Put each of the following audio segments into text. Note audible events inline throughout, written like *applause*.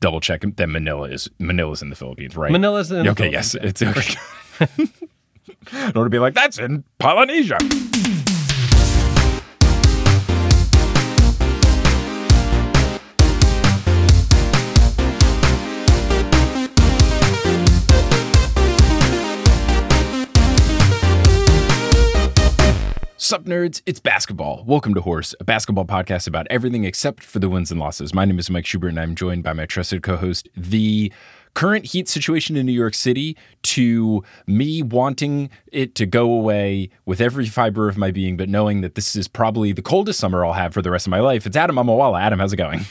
Double check that Manila is Manila's in the Philippines, right? Manila's in the okay, Philippines, yes, it's okay. *laughs* I don't to be like that's in Polynesia. Sup, nerds? It's basketball. Welcome to Horse, a basketball podcast about everything except for the wins and losses. My name is Mike Schubert, and I'm joined by my trusted co host, the current heat situation in New York City, to me wanting it to go away with every fiber of my being, but knowing that this is probably the coldest summer I'll have for the rest of my life. It's Adam Mamawala. Adam, how's it going? *laughs*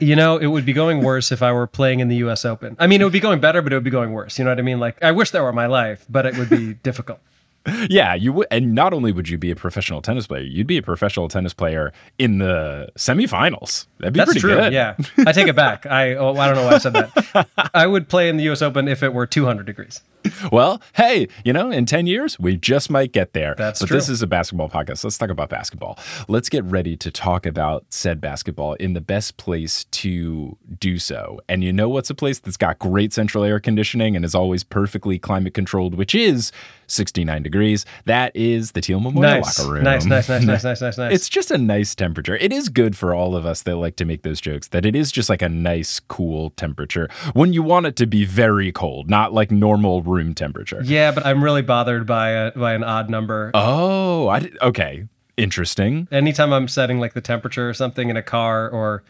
You know, it would be going worse if I were playing in the US Open. I mean, it would be going better, but it would be going worse. You know what I mean? Like, I wish that were my life, but it would be *laughs* difficult. *laughs* Yeah, you would, and not only would you be a professional tennis player, you'd be a professional tennis player in the semifinals. That'd be That's pretty true. good. Yeah. I take it back. I oh, I don't know why I said that. I would play in the US Open if it were 200 degrees. *laughs* Well, hey, you know, in 10 years, we just might get there. That's but true. this is a basketball podcast. Let's talk about basketball. Let's get ready to talk about said basketball in the best place to do so. And you know what's a place that's got great central air conditioning and is always perfectly climate controlled, which is 69 degrees. That is the Teal Memorial Nice. Locker Room. Nice, nice, nice, nice, nice, nice, *laughs* nice. It's just a nice temperature. It is good for all of us that like to make those jokes that it is just like a nice, cool temperature when you want it to be very cold, not like normal room temperature. yeah, but I'm really bothered by a, by an odd number. Oh, I did, okay. Interesting. Anytime I'm setting like the temperature or something in a car or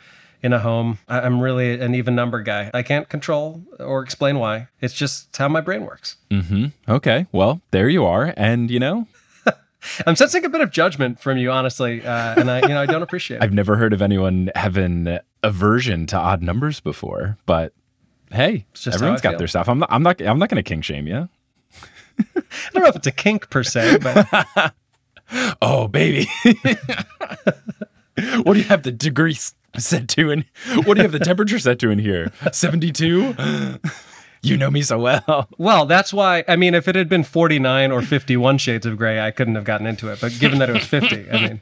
in a home, I- I'm really an even number guy. I can't control or explain why. It's just how my brain works. Mm-hmm. Okay. Well, there you are. And, you know, *laughs* I'm sensing a bit of judgment from you, honestly, uh, and I, you know, I don't appreciate it. *laughs* I've never heard of anyone having aversion to odd numbers before, but hey, everyone's got feel. their stuff. I'm not, I'm not, I'm not going to king shame you. *laughs* I don't know if it's a kink per se, but *laughs* Oh, baby. *laughs* what do you have the degrees set to And What do you have the temperature set to in here? 72? you know me so well. well, that's why. I mean, if it had been 49 or 51 shades of gray, I couldn't have gotten into it. But given that it was 50, I mean,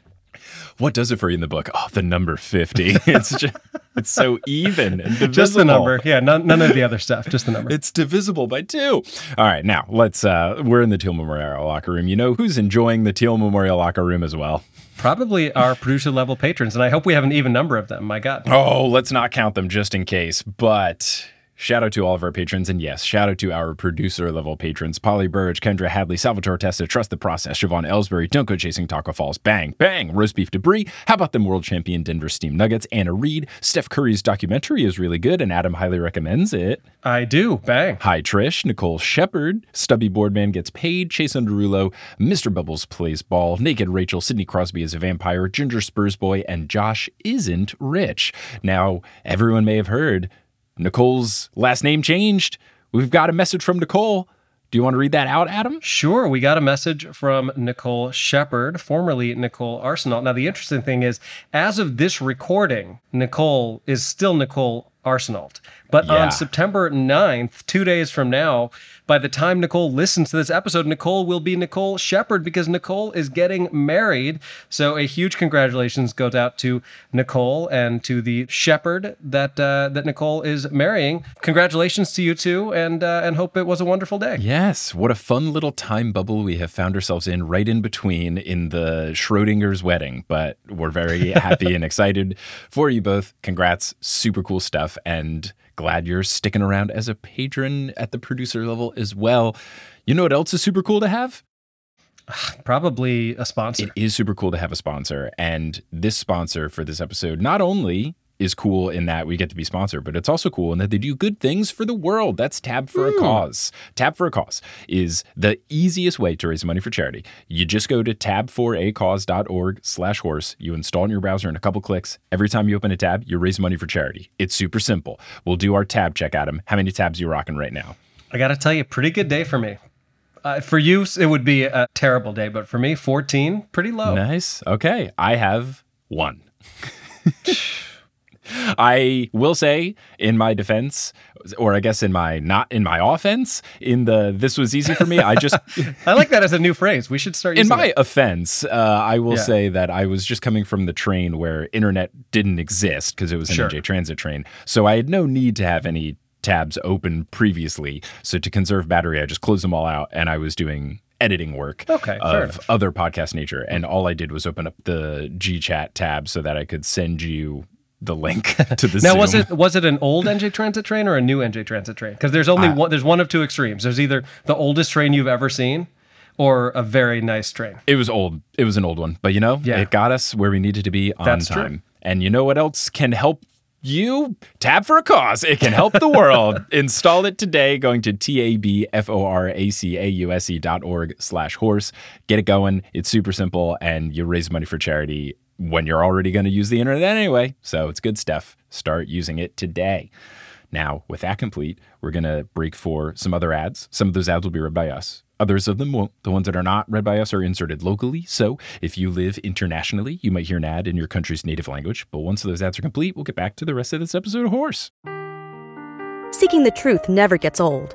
What does it for you in the book? Oh, the number 50. *laughs* It's just, it's so even and divisible. just the number. Yeah, none, none of the other stuff, just the number. It's divisible by two. All right, now let's. uh We're in the Teal Memorial locker room. You know who's enjoying the Teal Memorial locker room as well? Probably our producer level patrons, and I hope we have an even number of them. My God. Oh, let's not count them just in case. But shout out to all of our patrons. And yes, shout out to our producer level patrons Polly Burge, Kendra Hadley, Salvatore Testa, Trust the Process, Siobhan Ellsbury, Don't Go Chasing Taco Falls, Bang, Bang, Roast Beef Debris. How about them world champion Denver Steam Nuggets? Anna Reed. Steph Curry's documentary is really good, and Adam highly recommends it. I do. Bang. Hi Trish, Nicole Shepard, Stubby Boardman gets paid, Chase Underulo, Mr. Bubbles plays ball, Naked Rachel, Sidney Crosby is a vampire, Ginger Spurs Boy, and Josh isn't rich. Now, everyone may have heard Nicole's last name changed. We've got a message from Nicole. Do you want to read that out, Adam? Sure, we got a message from Nicole Shepard, formerly Nicole Arsenal. Now, the interesting thing is, as of this recording, Nicole is still Nicole Arsenal. But Yeah. on September 9th, two days from now, by the time Nicole listens to this episode, Nicole will be Nicole Shepard because Nicole is getting married. So, a huge congratulations goes out to Nicole and to the Shepherd that uh, that Nicole is marrying. Congratulations to you two, and uh, and hope it was a wonderful day. Yes, what a fun little time bubble we have found ourselves in right in between in the Schrodinger's wedding. But we're very happy and *laughs* excited for you both. Congrats, super cool stuff, and glad you're sticking around as a patron at the producer level as well. You know what else is super cool to have? *sighs* Probably a sponsor. It is super cool to have a sponsor. And this sponsor for this episode not only is cool in that we get to be sponsored, but it's also cool in that they do good things for the world. That's Tab for a Cause. Tab for a Cause is the easiest way to raise money for charity. You just go to tabforacause.org slash horse. You install in your browser in a couple clicks. Every time you open a tab, you raise money for charity. It's super simple. We'll do our tab check, Adam. How many tabs you rocking right now? I got to tell you, pretty good day for me. Uh, for you, it would be a terrible day, but for me, 14, pretty low. Nice. Okay. I have one. *laughs* I will say, in my defense, or I guess in my not in my offense, in the this was easy for me. I just *laughs* I like that as a new phrase. We should start in my it. offense, uh, I will Yeah. say that I was just coming from the train where internet didn't exist because it was an Sure. NJ Transit train. So I had no need to have any tabs open previously. So to conserve battery, I just closed them all out and I was doing editing work Okay, of other podcast nature. And all I did was open up the GChat tab so that I could send you the link *laughs* to the Now Zoom. was it was it an old NJ Transit train or a new NJ Transit train? Because there's only one there's one of two extremes. There's either the oldest train you've ever seen or a very nice train. It was old. It was an old one, but you know, Yeah. it got us where we needed to be on That's true. time. And you know what else can help you? Tab for a cause. It can help the world. *laughs* Install it today going to T-A-B-F-O-R-A-C-A-U-S-E dot org slash horse. Get it going. It's super simple and you raise money for charity when you're already going to use the internet anyway. So it's good stuff. Start using it today. Now, with that complete, we're going to break for some other ads. Some of those ads will be read by us. Others of them won't. The ones that are not read by us are inserted locally. So if you live internationally, you might hear an ad in your country's native language. But once those ads are complete, we'll get back to the rest of this episode of Horse. Seeking the truth never gets old.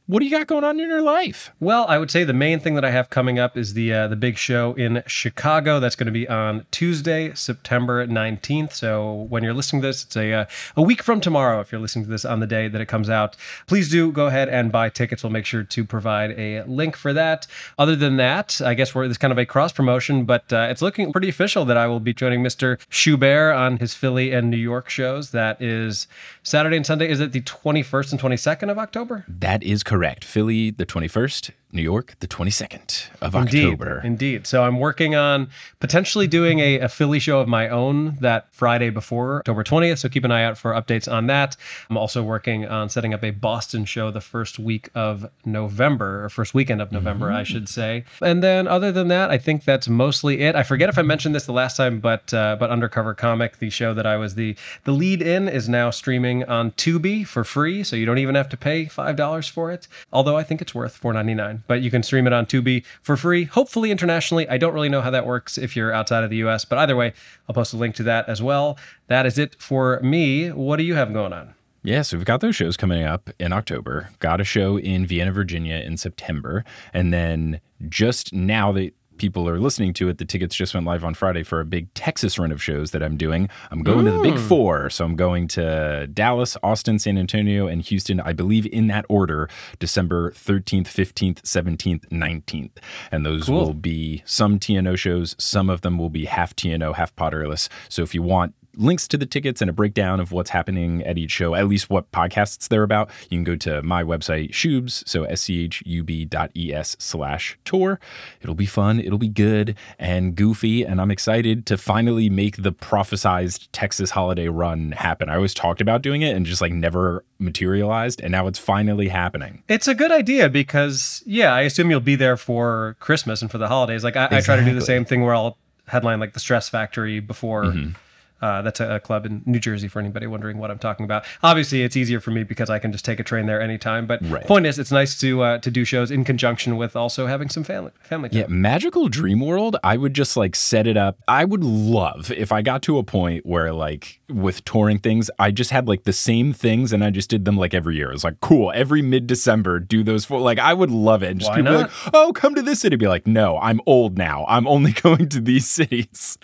what do you got going on in your life? Well, I would say the main thing that I have coming up is the uh, the big show in Chicago. That's going to be on Tuesday, September nineteenth. So when you're listening to this, it's a uh, a week from tomorrow. If you're listening to this on the day that it comes out, please do go ahead and buy tickets. We'll make sure to provide a link for that. Other than that, I guess we're this kind of a cross promotion, but uh, it's looking pretty official that I will be joining Mr. Schubert on his Philly and New York shows. That is Saturday and Sunday. Is it the 21st and 22nd of October? That is correct. Philly, the 21st, New York, the 22nd of Indeed, October. Indeed. So I'm working on potentially doing a, a Philly show of my own that Friday before October 20th. So keep an eye out for updates on that. I'm also working on setting up a Boston show the first week of November, or first weekend of November, I should say. And then other than that, I think that's mostly it. I forget if I mentioned this the last time, but uh, but Undercover Comic, the show that I was the the lead in, is now streaming on Tubi for free. So you don't even have to pay five dollars for it. Although I think it's worth four ninety nine. But you can stream it on Tubi for free, hopefully internationally. I don't really know how that works if you're outside of the US, but either way, I'll post a link to that as well. That is it for me. What do you have going on? Yeah, so we've got those shows coming up in October. Got a show in Vienna, Virginia in September. And then just now that people are listening to it, the tickets just went live on Friday for a big Texas run of shows that I'm doing. I'm going to the Big mm. Four. So I'm going to Dallas, Austin, San Antonio, and Houston, I believe in that order, December 13th, 15th, 17th, 19th. And those Cool. will be some TNO shows. Some of them will be half TNO, half Potterless. So if you want links to the tickets and a breakdown of what's happening at each show, at least what podcasts they're about, you can go to my website, Shubes, so S-C-H-U-B dot E-S slash tour. It'll be fun, it'll be good and goofy, and I'm excited to finally make the prophesized Texas holiday run happen. I always talked about doing it and just like never materialized, and now it's finally happening. It's a good idea because, yeah, I assume you'll be there for Christmas and for the holidays. Like, I, I try to do the same thing where I'll headline like the Stress Factory before. Mm-hmm. Uh, that's a, a club in New Jersey for anybody wondering what I'm talking about. Obviously, it's easier for me because I can just take a train there anytime. But Right. point is, it's nice to uh, to do shows in conjunction with also having some family family time. Yeah, Magical Dream World, I would just like set it up. I would love if I got to a point where like with touring things, I just had like the same things and I just did them like every year. It was like, cool, every mid December, do those four. Like, I would love it. And just Why people like, oh, come to this city. Be like, no, I'm old now. I'm only *laughs* going to these cities.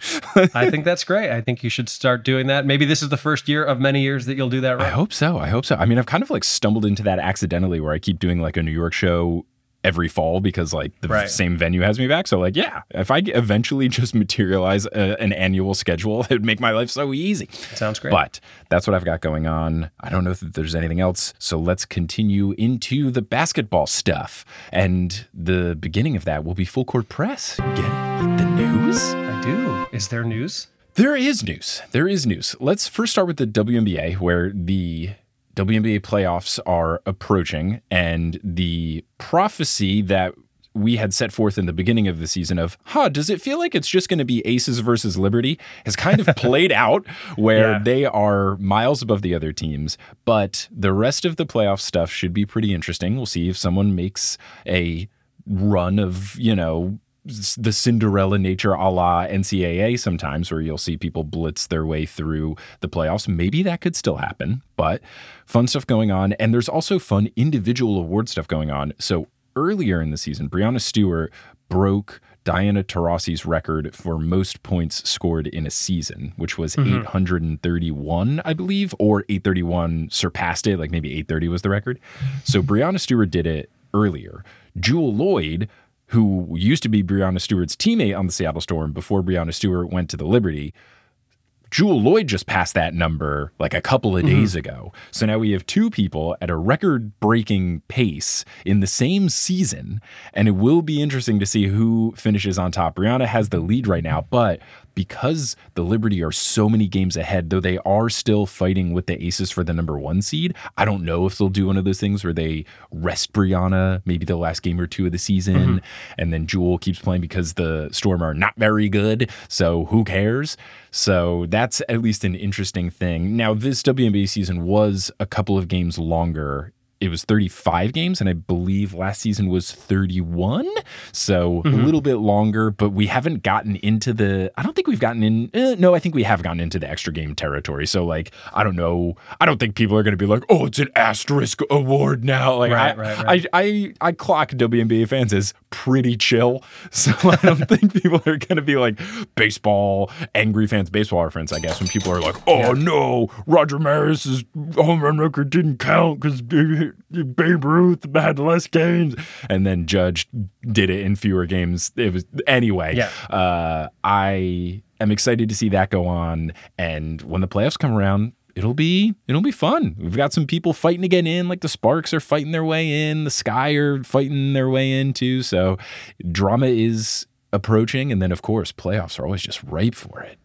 I think that's great. I think you should start doing that. Maybe this is the first year of many years that you'll do that right. I hope so. I hope so. I mean, I've kind of like stumbled into that accidentally where I keep doing like a New York show every fall because like the Right. same venue has me back. So like, yeah, if I eventually *laughs* just materialize a, an annual schedule, *laughs* it'd make my life so easy. Sounds great. But that's what I've got going on. I don't know if there's anything else. So let's continue into the basketball stuff. And the beginning of that will be full court press. Get it? Like the news? I do. Is there news? There is news. There is news. Let's first start with the WNBA, where the WNBA playoffs are approaching, and the prophecy that we had set forth in the beginning of the season of, huh, does it feel like it's just going to be Aces versus Liberty has kind of *laughs* played out where Yeah. they are miles above the other teams. But the rest of the playoff stuff should be pretty interesting. We'll see if someone makes a run of, you know, the Cinderella nature a la NCAA sometimes, where you'll see people blitz their way through the playoffs. Maybe that could still happen, but fun stuff going on. And there's also fun individual award stuff going on. So earlier in the season, Breanna Stewart broke Diana Taurasi's record for most points scored in a season, which was mm-hmm. 831, I believe, or 831 surpassed it. Like maybe 830 was the record. So Breanna Stewart did it earlier. Jewell Loyd, who used to be Breanna Stewart's teammate on the Seattle Storm before Breanna Stewart went to the Liberty, Jewell Loyd just passed that number like a couple of mm-hmm. days ago. So now we have two people at a record breaking pace in the same season. And it will be interesting to see who finishes on top. Breanna has the lead right now, but because the Liberty are so many games ahead, though they are still fighting with the Aces for the number one seed, I don't know if they'll do one of those things where they rest Breanna maybe the last game or two of the season, mm-hmm. and then Jewell keeps playing because the Storm are not very good. So who cares? So that's at least an interesting thing. Now, this WNBA season was a couple of games longer. It was 35 games, and I believe last season was 31. So a little bit longer, but we haven't gotten into the. I don't think we've gotten in. Eh, no, I think we have gotten into the extra game territory. So, like, I don't know. I don't think people are going to be like, oh, it's an asterisk award now. Like, Right, I, right, right. I, I, I clock WNBA fans as pretty chill. *laughs* So I don't *laughs* think people are going to be like baseball, angry fans, baseball reference, I guess, when people are like, oh no, Roger Maris's home run record didn't count because *laughs* Babe Ruth had less games. And then Judge did it in fewer games. It was, anyway, Yeah. uh, I am excited to see that go on. And when the playoffs come around, it'll be it'll be fun. We've got some people fighting to get in, like the Sparks are fighting their way in, the Sky are fighting their way in too. So drama is approaching, and then of course playoffs are always just ripe for it.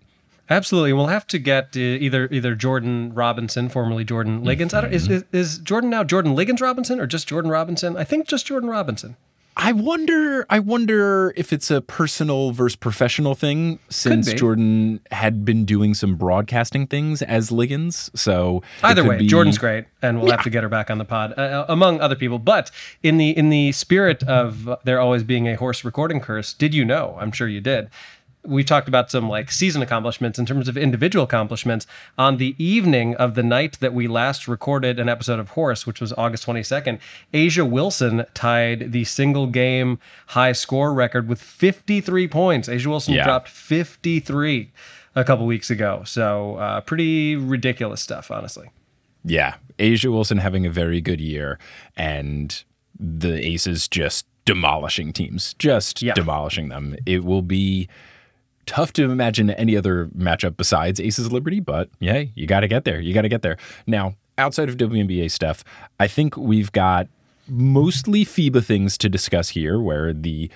Absolutely. We'll have to get uh, either either Jordan Robinson, formerly Jordan Liggins. I don't, is, is is Jordan now Jordan Liggins Robinson or just Jordan Robinson? I think just Jordan Robinson. I wonder. I wonder if it's a personal versus professional thing, since. Jordan had been doing some broadcasting things as Liggins. So Either way, be- Jordan's great, and we'll have to get her back on the pod, uh, among other people. But in the in the spirit of there always being a horse recording curse, did you know? I'm sure you did. We talked about some like season accomplishments in terms of individual accomplishments. On the evening of the night that we last recorded an episode of Horse, which was August 22nd, A'ja Wilson tied the single game high score record with 53 points. A'ja Wilson Yeah. dropped 53 a couple weeks ago. So uh, pretty ridiculous stuff, honestly. Yeah, A'ja Wilson having a very good year, and the Aces just demolishing teams, just Yeah. demolishing them. It will be tough to imagine any other matchup besides Aces of Liberty, but yeah, you got to get there. You got to get there. Now, outside of WNBA stuff, I think we've got mostly FIBA things to discuss here, where the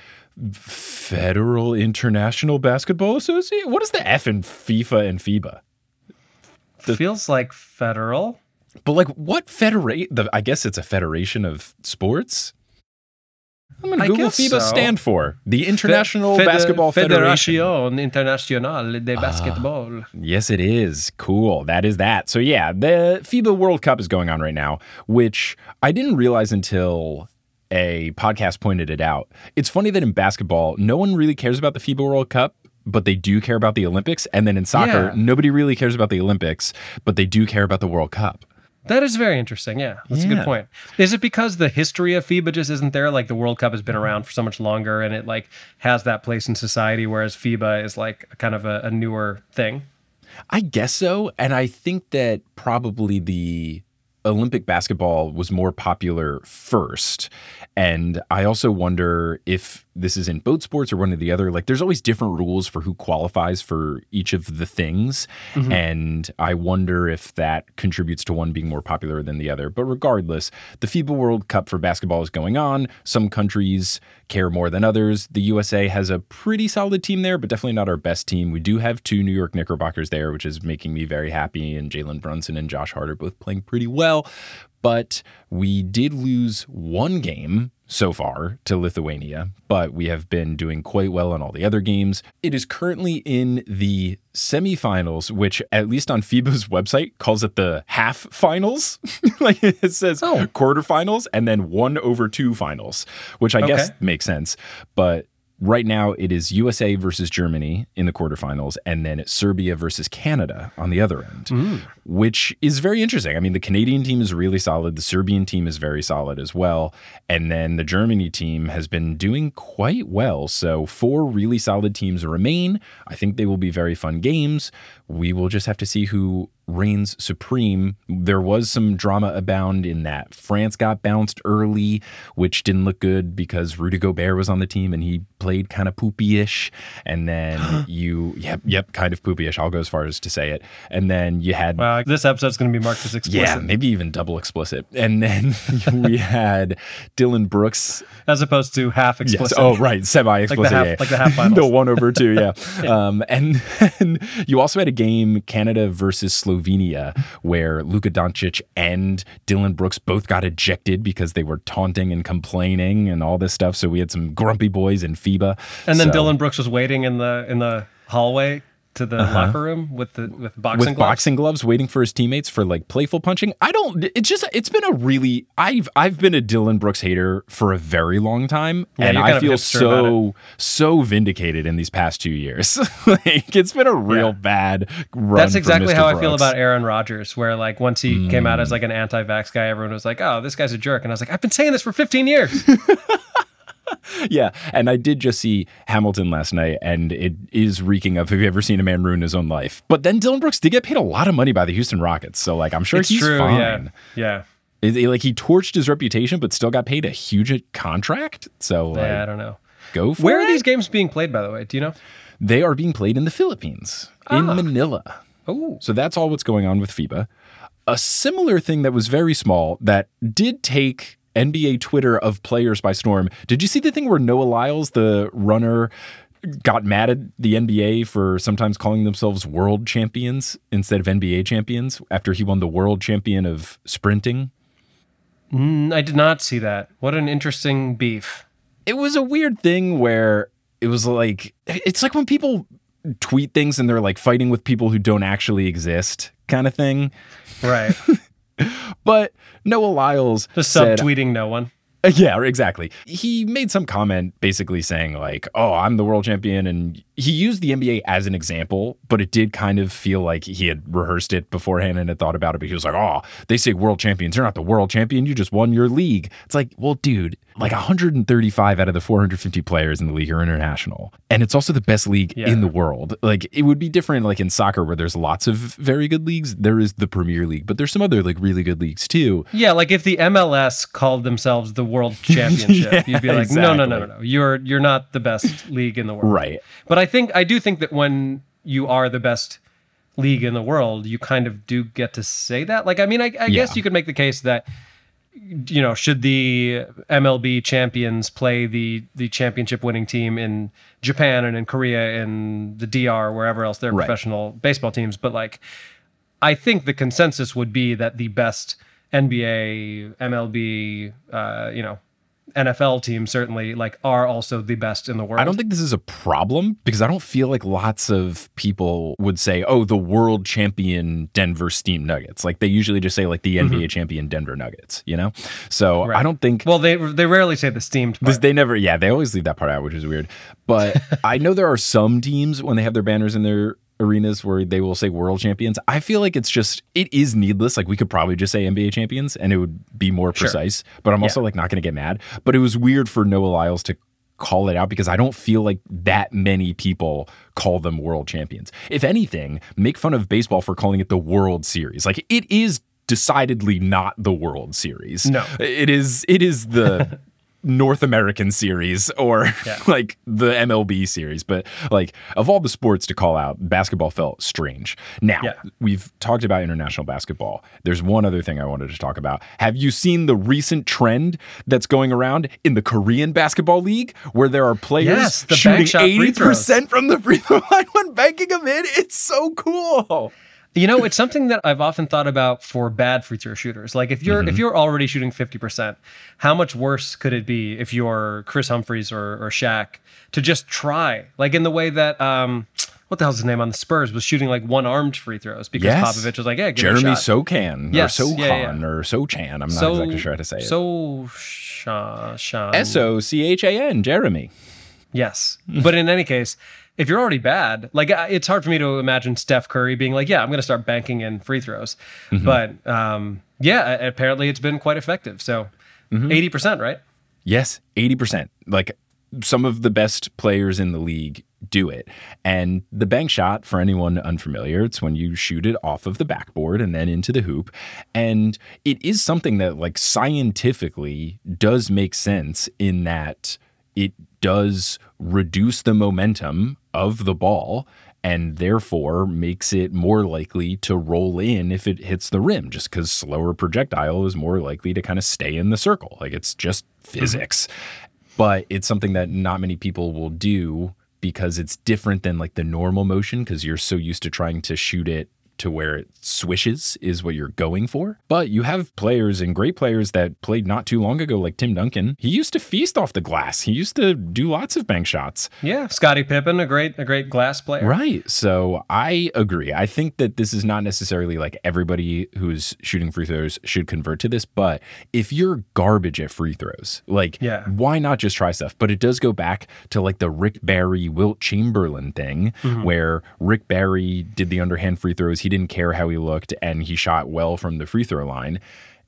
Federal International Basketball Association. What is the F in FIFA and FIBA? Feels like federal. But like, what federate? The I guess it's a federation of sports. I'm gonna I Google FIBA so. stand for the International Fed- Basketball Federation. Federación Internacional de ah, Basketball. Yes, it is. Cool. That is that. So yeah, the FIBA World Cup is going on right now, which I didn't realize until a podcast pointed it out. It's funny that in basketball, no one really cares about the FIBA World Cup. But they do care about the Olympics. And then in soccer, Yeah. nobody really cares about the Olympics, but they do care about the World Cup. That is very interesting. Yeah, that's a good point. Is it because the history of FIBA just isn't there? Like the World Cup has been around for so much longer, and it like has that place in society, whereas FIBA is like kind of a, a newer thing. I guess so. And I think that probably the Olympic basketball was more popular first. And I also wonder if this is in boat sports or one or the other. Like, there's always different rules for who qualifies for each of the things. Mm-hmm. And I wonder if that contributes to one being more popular than the other. But regardless, the FIBA World Cup for basketball is going on. Some countries care more than others. The USA has a pretty solid team there, but definitely not our best team. We do have two New York Knickerbockers there, which is making me very happy. And Jalen Brunson and Josh Hart are both playing pretty well. Well. But we did lose one game so far to Lithuania, but we have been doing quite well in all the other games. It is currently in the semifinals, which at least on FIBA's *laughs* website calls it the half finals. *laughs* like it says Oh. quarterfinals and then one over two finals, which I guess makes sense. But right now it is USA versus Germany in the quarterfinals and then Serbia versus Canada on the other end, hmm. which is very interesting. I mean, the Canadian team is really solid, the Serbian team is very solid as well, and then the Germany team has been doing quite well. So, four really solid teams remain. I think they will be very fun games. We will just have to see who reigns supreme. There was some drama abound in that France got bounced early, which didn't look good because Rudy Gobert was on the team and he played kind of poopy-ish. And then *gasps* you, yep, yep, kind of poopy-ish. I'll go as far as to say it. And then you had Wow, this episode's going to be marked as explicit, yeah, maybe even double explicit. And then *laughs* we had Dillon Brooks. as opposed to half explicit. Yes. Oh, right. Semi explicit. half- yeah. like the half *laughs* finals. the one over two. Yeah. *laughs* Um, and then you also had a game, Canada versus Slovenia, where Luka Doncic and Dillon Brooks both got ejected because they were taunting and complaining and all this stuff. So we had some grumpy boys in FIBA. And then So- Dillon Brooks was waiting in the in the hallway to the locker room with the with boxing Uh-huh. with gloves. boxing gloves waiting for his teammates for like playful punching. I don't it's just it's been a really I've I've been a Dillon Brooks hater for a very long time Yeah, and I feel so so vindicated in these past 2 years. *laughs* like it's been a real Yeah. bad run That's exactly how I feel about Aaron Rodgers, where like once he came Mm. out as like an anti-vax guy, everyone was like, "Oh, this guy's a jerk," and I was like, "I've been saying this for 15 years." *laughs* *laughs* Yeah, and I did just see Hamilton last night, and it is reeking of have you ever seen a man ruin his own life? But then Dillon Brooks did get paid a lot of money by the Houston Rockets, so like I'm sure it's he's true, fine. yeah, yeah. It- it- like he torched his reputation, but still got paid a huge contract. So like, yeah, I don't know. go for it. Where it. are these games being played, by the way? Do you know? They are being played in the Philippines, in ah. Manila. Oh, So that's all what's going on with FIBA. A similar thing that was very small that did take NBA Twitter of players by storm. Did you see the thing where Noah Lyles, the runner, got mad at the NBA for sometimes calling themselves world champions instead of NBA champions after he won the world champion of sprinting? Mm, I did not see that. What an interesting beef. it was a weird thing where it was like it's like when people tweet things and they're like fighting with people who don't actually exist kind of thing. Right. *laughs* *laughs* But Noah Lyles said, subtweeting no one. yeah, exactly. He made some comment basically saying like, "Oh, I'm the world champion," and he used the NBA as an example, but it did kind of feel like he had rehearsed it beforehand and had thought about it. But he was like, "Oh, they say world champions. You're not the world champion. You just won your league." It's like, well, dude, like 135 out of the 450 players in the league are international, and it's also the best league Yeah. in the world. Like, it would be different like in soccer where there's lots of very good leagues. There is the Premier League, but there's some other like really good leagues too. Yeah, like if the MLS called themselves the World *laughs* Championship, Yeah, you'd be like, no, no, no, no, no. You're you're not the best league in the world. Right. But I think I do think that when you are the best league in the world, you kind of do get to say that. Like, I mean, I, I guess you could make the case that you know, should the MLB champions play the the championship winning team in Japan and in Korea and the DR, wherever else they're Right. professional baseball teams, but like I think the consensus would be that the best NBA, MLB, uh, you know, NFL teams certainly like are also the best in the world. I don't think this is a problem because I don't feel like lots of people would say, "Oh, the world champion Denver Steam Nuggets." Like they usually just say like the NBA champion Denver Nuggets, you know? So Mm-hmm. Right. I don't think Well, they they rarely say the steamed part. they never yeah, they always leave that part out, which is weird. But *laughs* I know there are some teams when they have their banners in their arenas where they will say world champions. I feel like it's just it is needless. Like we could probably just say NBA champions and it would be more precise. But I'm also like not going to get mad. But it was weird for Noah Lyles to call it out because I don't feel like that many people call them world champions. If anything, make fun of baseball for calling it the World Series. Like it is decidedly not the World Series. No. It is it is the *laughs* North American series or Yeah. *laughs* like the MLB series, but like of all the sports to call out, basketball felt strange. Now, Yeah. we've talked about international basketball. There's one other thing I wanted to talk about. Have you seen the recent trend that's going around in the Korean basketball league where there are players Yes, shooting shot free throws. 80% from the free throw *laughs* line when banking them in? It's so cool. You know, it's something that I've often thought about for bad free throw shooters. Like if you're if you're already shooting 50%, how much worse could it be if you're Kris Humphries or, or Shaq to just try? Like in the way that um what the hell's his name on the Spurs was shooting like one armed free throws because Yes. Popovich was like, yeah, give Jeremy shot. Sokan Yes, or Sohan yeah, yeah. or Sochan. I'm not so exactly sure how to say it. So Sean. S O C H A N, Jeremy. Yes. But in any case, if you're already bad, like it's hard for me to imagine Steph Curry being like, yeah, I'm going to start banking in free throws. But um, yeah, apparently it's been quite effective. So 80%, right? Yes, 80%. Like some of the best players in the league do it. And the bank shot, for anyone unfamiliar, it's when you shoot it off of the backboard and then into the hoop. And it is something that, like, scientifically does make sense in that it does reduce the momentum of the ball and therefore makes it more likely to roll in if it hits the rim just because slower projectile is more likely to kind of stay in the circle. Like it's just mm-hmm. physics. But it's something that not many people will do because it's different than like the normal motion because you're so used to trying to shoot it to where it swishes is what you're going for. But you have players and great players that played not too long ago, like Tim Duncan. He used to feast off the glass. He used to do lots of bank shots. Yeah. Scottie Pippen, a great, a great glass player. Right. So I agree. I think that this is not necessarily like everybody who's shooting free throws should convert to this, but if you're garbage at free throws, like Yeah. why not just try stuff? But it does go back to like the Rick Barry, Wilt Chamberlain thing, mm-hmm. where Rick Barry did the underhand free throws. He didn't care how he looked and he shot well from the free throw line.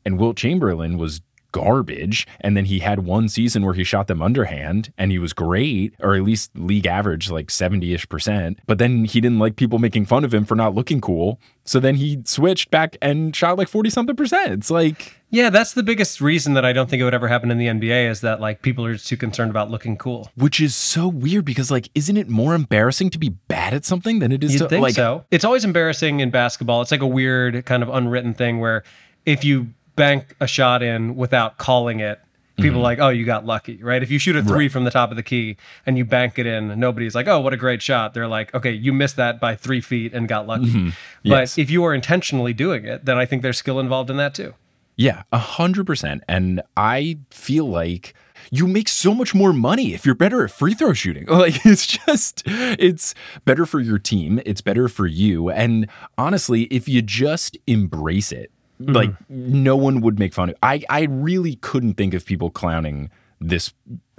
And Wilt Chamberlain was garbage. And then he had one season where he shot them underhand and he was great, or at least league average, like 70 ish percent. But then he didn't like people making fun of him for not looking cool. So then he switched back and shot like 40 something percent. It's like, Yeah. That's the biggest reason that I don't think it would ever happen in the NBA is that like people are just too concerned about looking cool. which is so weird because, like, isn't it more embarrassing to be bad at something than it is You'd to think like, so. It's always embarrassing in basketball. It's like a weird kind of unwritten thing where if you bank a shot in without calling it, people Mm-hmm. are like, oh, you got lucky, right? If you shoot a three from the top of the key and you bank it in, nobody's like, oh, what a great shot. They're like, okay, you missed that by three feet and got lucky. Mm-hmm. Yes. But if you are intentionally doing it, then I think there's skill involved in that too. Yeah, a hundred percent. And I feel like you make so much more money if you're better at free throw shooting. *laughs* Like it's just it's better for your team, it's better for you. And honestly, if you just embrace it, Mm. like no one would make fun of I I really couldn't think of people clowning this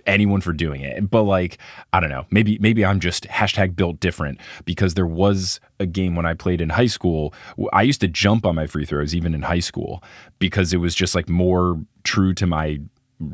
anyone for doing it. But like i don't know maybe maybe i'm just hashtag built different because there was a game when i played in high school I used to jump on my free throws even in high school because it was just like more true to my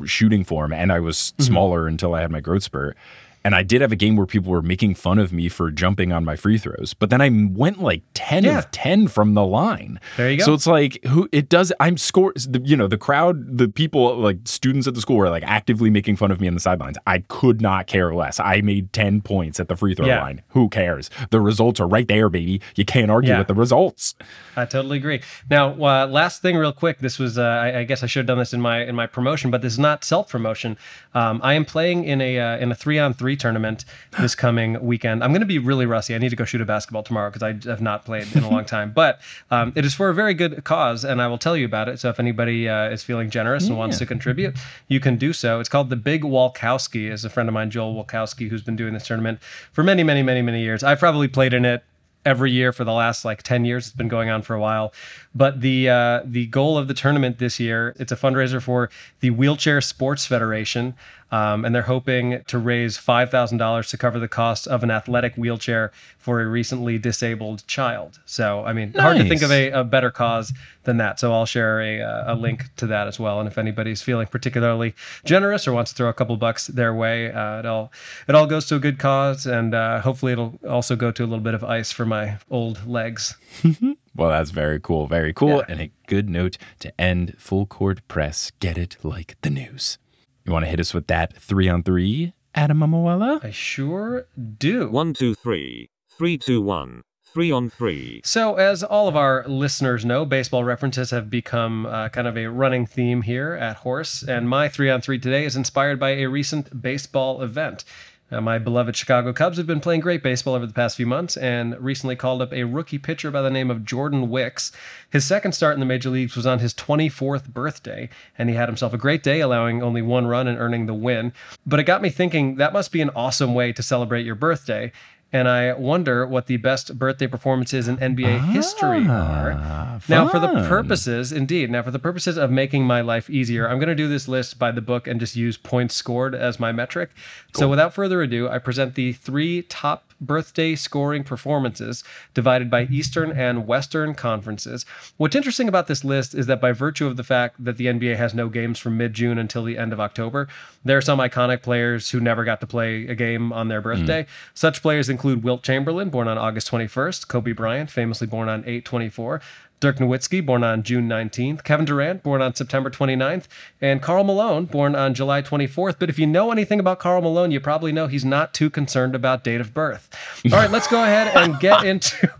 shooting form and i was mm-hmm. smaller until i had my growth spurt and I did have a game where people were making fun of me for jumping on my free throws, but then I went like 10 Yeah. of 10 from the line. There you go. So it's like who it does I'm score you know the crowd the people like students at the school were like actively making fun of me on the sidelines. I could not care less. I made 10 points at the free throw Yeah. line. Who cares? The results are right there, baby. You can't argue Yeah. with the results. I totally agree. Now, uh, last thing, real quick. This was, uh, I, I guess, I should have done this in my in my promotion, but this is not self promotion. Um, I am playing in a uh, in a three on three tournament this *gasps* coming weekend. I'm going to be really rusty. I need to go shoot a basketball tomorrow because I have not played in a long time. But um, it is for a very good cause, and I will tell you about it. So if anybody uh, is feeling generous and wants to contribute, you can do so. It's called the Big Walkowski. Is a friend of mine, Joel Walkowski, who's been doing this tournament for many, many, many, many years. I've probably played in it every year for the last like 10 years. It's been going on for a while. But the uh, the goal of the tournament this year, it's a fundraiser for the Wheelchair Sports Federation. Um, and they're hoping to raise $5,000 to cover the cost of an athletic wheelchair for a recently disabled child. So, I mean, hard to think of a, a better cause than that. So, I'll share a, uh, a link to that as well. And if anybody's feeling particularly generous or wants to throw a couple bucks their way, uh, it all it all goes to a good cause, and uh, hopefully it'll also go to a little bit of ice for my old legs. *laughs* Well, that's very cool. Very cool. Yeah. And a good note to end full court press. Get it like the news. You want to hit us with that three on three, Adam Mamawala? I sure do. One, two, three. Three, two, one. Three on three. So, as all of our listeners know, baseball references have become uh, kind of a running theme here at Horse. And my three on three today is inspired by a recent baseball event. Uh, my beloved Chicago Cubs have been playing great baseball over the past few months and recently called up a rookie pitcher by the name of Jordan Wicks. His second start in the major leagues was on his 24th birthday, and he had himself a great day, allowing only one run and earning the win. But it got me thinking that must be an awesome way to celebrate your birthday. And I wonder what the best birthday performances in NBA history ah, are. Now, for the purposes, indeed, now for the purposes of making my life easier, I'm going to do this list by the book and just use points scored as my metric. So, without further ado, I present the three top birthday scoring performances divided by Eastern and Western conferences. What's interesting about this list is that by virtue of the fact that the NBA has no games from mid June until the end of October, there are some iconic players who never got to play a game on their birthday. Mm. Such players include Wilt Chamberlain, born on August 21st, Kobe Bryant, famously born on 824. Dirk Nowitzki, born on June 19th, Kevin Durant, born on September 29th, and Karl Malone, born on July 24th. But if you know anything about Karl Malone, you probably know he's not too concerned about date of birth. All right, let's go ahead and get *laughs* into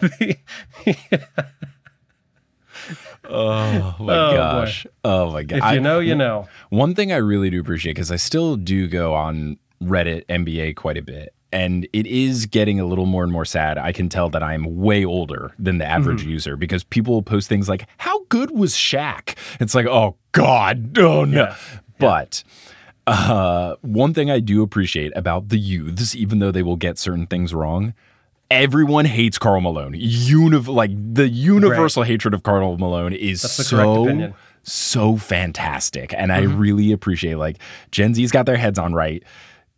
*laughs* the. *laughs* Oh my Oh, boy. gosh. Oh my god. If I- you know, you know. One thing I really do appreciate because I still do go on Reddit NBA quite a bit. And it is getting a little more and more sad. I can tell that I'm way older than the average user because people post things like, How good was Shaq? It's like, Oh God, oh no. Yeah. But uh, one thing I do appreciate about the youths, even though they will get certain things wrong, everyone hates Karl Malone. Like the universal hatred of Karl Malone is That's the correct so so fantastic, and Mm-hmm. I really appreciate like Gen Z's got their heads on right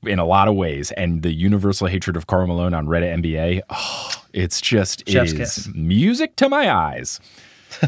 in a lot of ways, and the universal hatred of Karl Malone on Reddit NBA. Oh, it's just Chef's is kiss. music to my eyes. *laughs*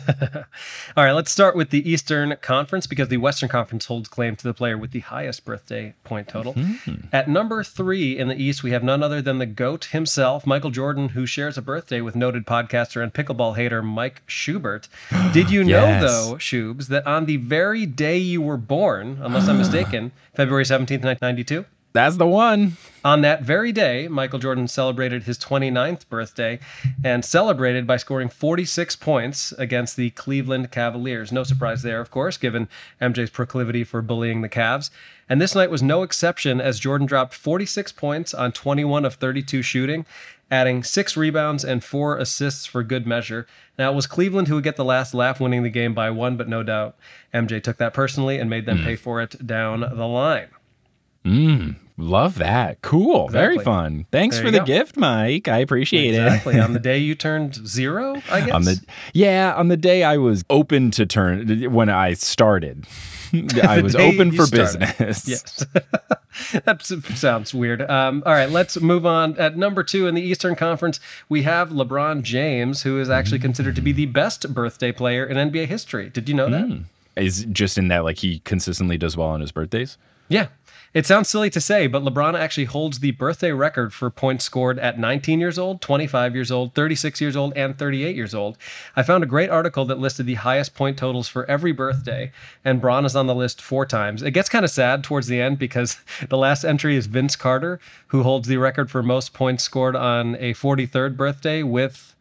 All right, let's start with the Eastern Conference because the Western Conference holds claim to the player with the highest birthday point total. Hmm. At number three in the East, we have none other than the GOAT himself, Michael Jordan, who shares a birthday with noted podcaster and pickleball hater Mike Schubert. *gasps* Did you know, though, Shubes, that on the very day you were born, unless I'm *gasps* mistaken, February 17th, 1992? That's the one. On that very day, Michael Jordan celebrated his 29th birthday and celebrated by scoring 46 points against the Cleveland Cavaliers. No surprise there, of course, given MJ's proclivity for bullying the Cavs. And this night was no exception as Jordan dropped 46 points on 21 of 32 shooting, adding six rebounds and four assists for good measure. Now, it was Cleveland who would get the last laugh, winning the game by one, but no doubt MJ took that personally and made them hmm. pay for it down the line. Love that. Cool. Very fun. Thanks There for the go. gift, Mike. I appreciate it. Exactly. on the *laughs* day you turned zero, I guess. on the yeah on the day i was open to turn when i started *laughs* i was open for started. business Yes. *laughs* that sounds weird. Um, all right, let's move on. At number two in the Eastern Conference, we have LeBron James, who is actually considered to be the best birthday player in NBA history. Did you know that? is just in that like he consistently does well on his birthdays Yeah. It sounds silly to say, but LeBron actually holds the birthday record for points scored at 19 years old, 25 years old, 36 years old, and 38 years old. I found a great article that listed the highest point totals for every birthday, and Bron is on the list four times. It gets kind of sad towards the end because *laughs* the last entry is Vince Carter, who holds the record for most points scored on a 43rd birthday with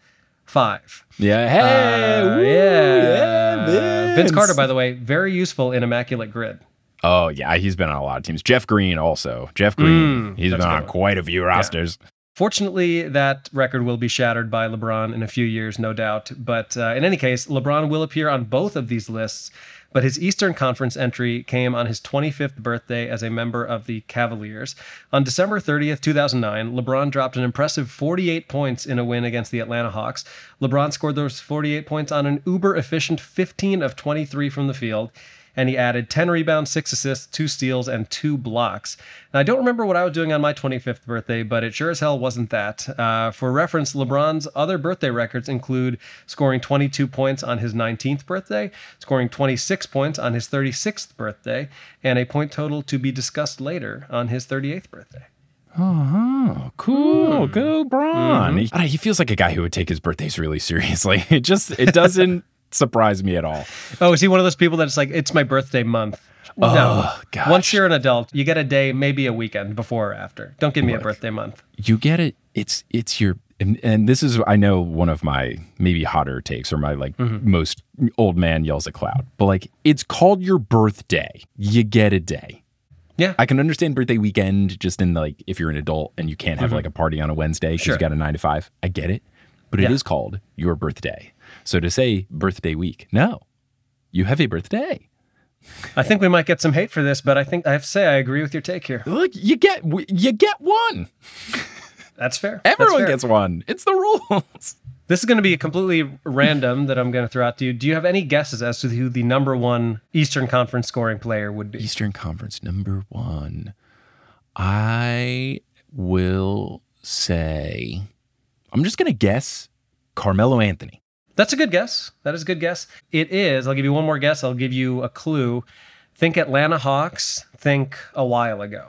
five. yeah hey Uh, woo, yeah. yeah, Vince Carter, by the way, very useful in Immaculate Grid. Oh yeah he's been on a lot of teams jeff green also jeff green he's been that's a good on one. quite a few rosters Fortunately, that record will be shattered by LeBron in a few years, no doubt. But uh, in any case, LeBron will appear on both of these lists. But his Eastern Conference entry came on his 25th birthday as a member of the Cavaliers. On December 30th, 2009, LeBron dropped an impressive 48 points in a win against the Atlanta Hawks. LeBron scored those 48 points on an uber efficient 15 of 23 from the field and he added 10 rebounds, 6 assists, 2 steals, and 2 blocks. Now, I don't remember what I was doing on my 25th birthday, but it sure as hell wasn't that. Uh, for reference, LeBron's other birthday records include scoring 22 points on his 19th birthday, scoring 26 points on his 36th birthday, and a point total to be discussed later on his 38th birthday. oh cool go Bron Mm-hmm. he, he feels like a guy who would take his birthdays really *laughs* seriously it just it doesn't surprise me at all Oh, is he one of those people that's like, it's my birthday month? No. Oh, gosh. Once you're an adult, you get a day, maybe a weekend before or after. Don't give me a birthday month. you get it it's it's your and, and this is i know one of my maybe hotter takes or my like Mm-hmm. most old man yells at cloud but like it's called your birthday you get a day Yeah. I can understand birthday weekend just in like if you're an adult and you can't have like a party on a Wednesday because Mm-hmm. Sure. you got a nine to five. I get it. But it is Yeah. called your birthday. So to say birthday week, no. You have a birthday. I think we might get some hate for this, but I think I have to say I agree with your take here. Look, you get you get one. That's fair. That's Everyone fair. gets one. It's the rules. This is going to be completely random that I'm going to throw out to you. Do you have any guesses as to who the number one Eastern Conference scoring player would be? Eastern Conference number one. I will say, I'm just going to guess Carmelo Anthony. That's a good guess. That is a good guess. It is. I'll give you one more guess. I'll give you a clue. Think Atlanta Hawks. Think a while ago.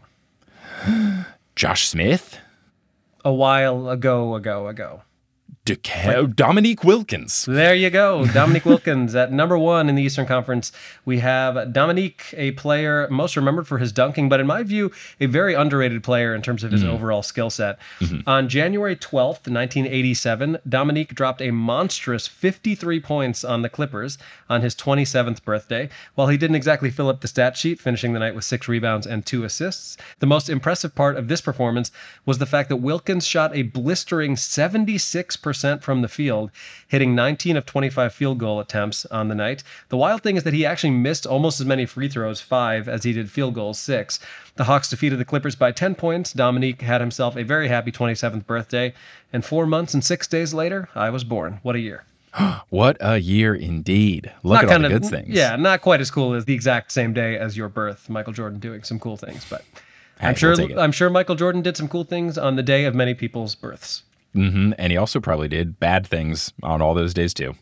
*gasps* Josh Smith. A while ago, ago, ago. Deca- Dominique Wilkins. There you go. Dominique Wilkins at number one in the Eastern Conference. We have Dominique, a player most remembered for his dunking, but in my view, a very underrated player in terms of his mm. overall skill set. Mm-hmm. On January 12th, 1987, Dominique dropped a monstrous 53 points on the Clippers on his 27th birthday. While he didn't exactly fill up the stat sheet, finishing the night with six rebounds and two assists, the most impressive part of this performance was the fact that Wilkins shot a blistering 76% from the field, hitting 19 of 25 field goal attempts on the night. The wild thing is that he actually missed almost as many free throws, five, as he did field goals, six. The Hawks defeated the Clippers by 10 points. Dominique had himself a very happy 27th birthday. And four months and six days later, I was born. What a year. *gasps* What a year indeed. Look at all the good things. Yeah, not quite as cool as the exact same day as your birth. Michael Jordan doing some cool things, but Hey, I'm sure we'll. I'm sure Michael Jordan did some cool things on the day of many people's births. Hmm And he also probably did bad things on all those days too.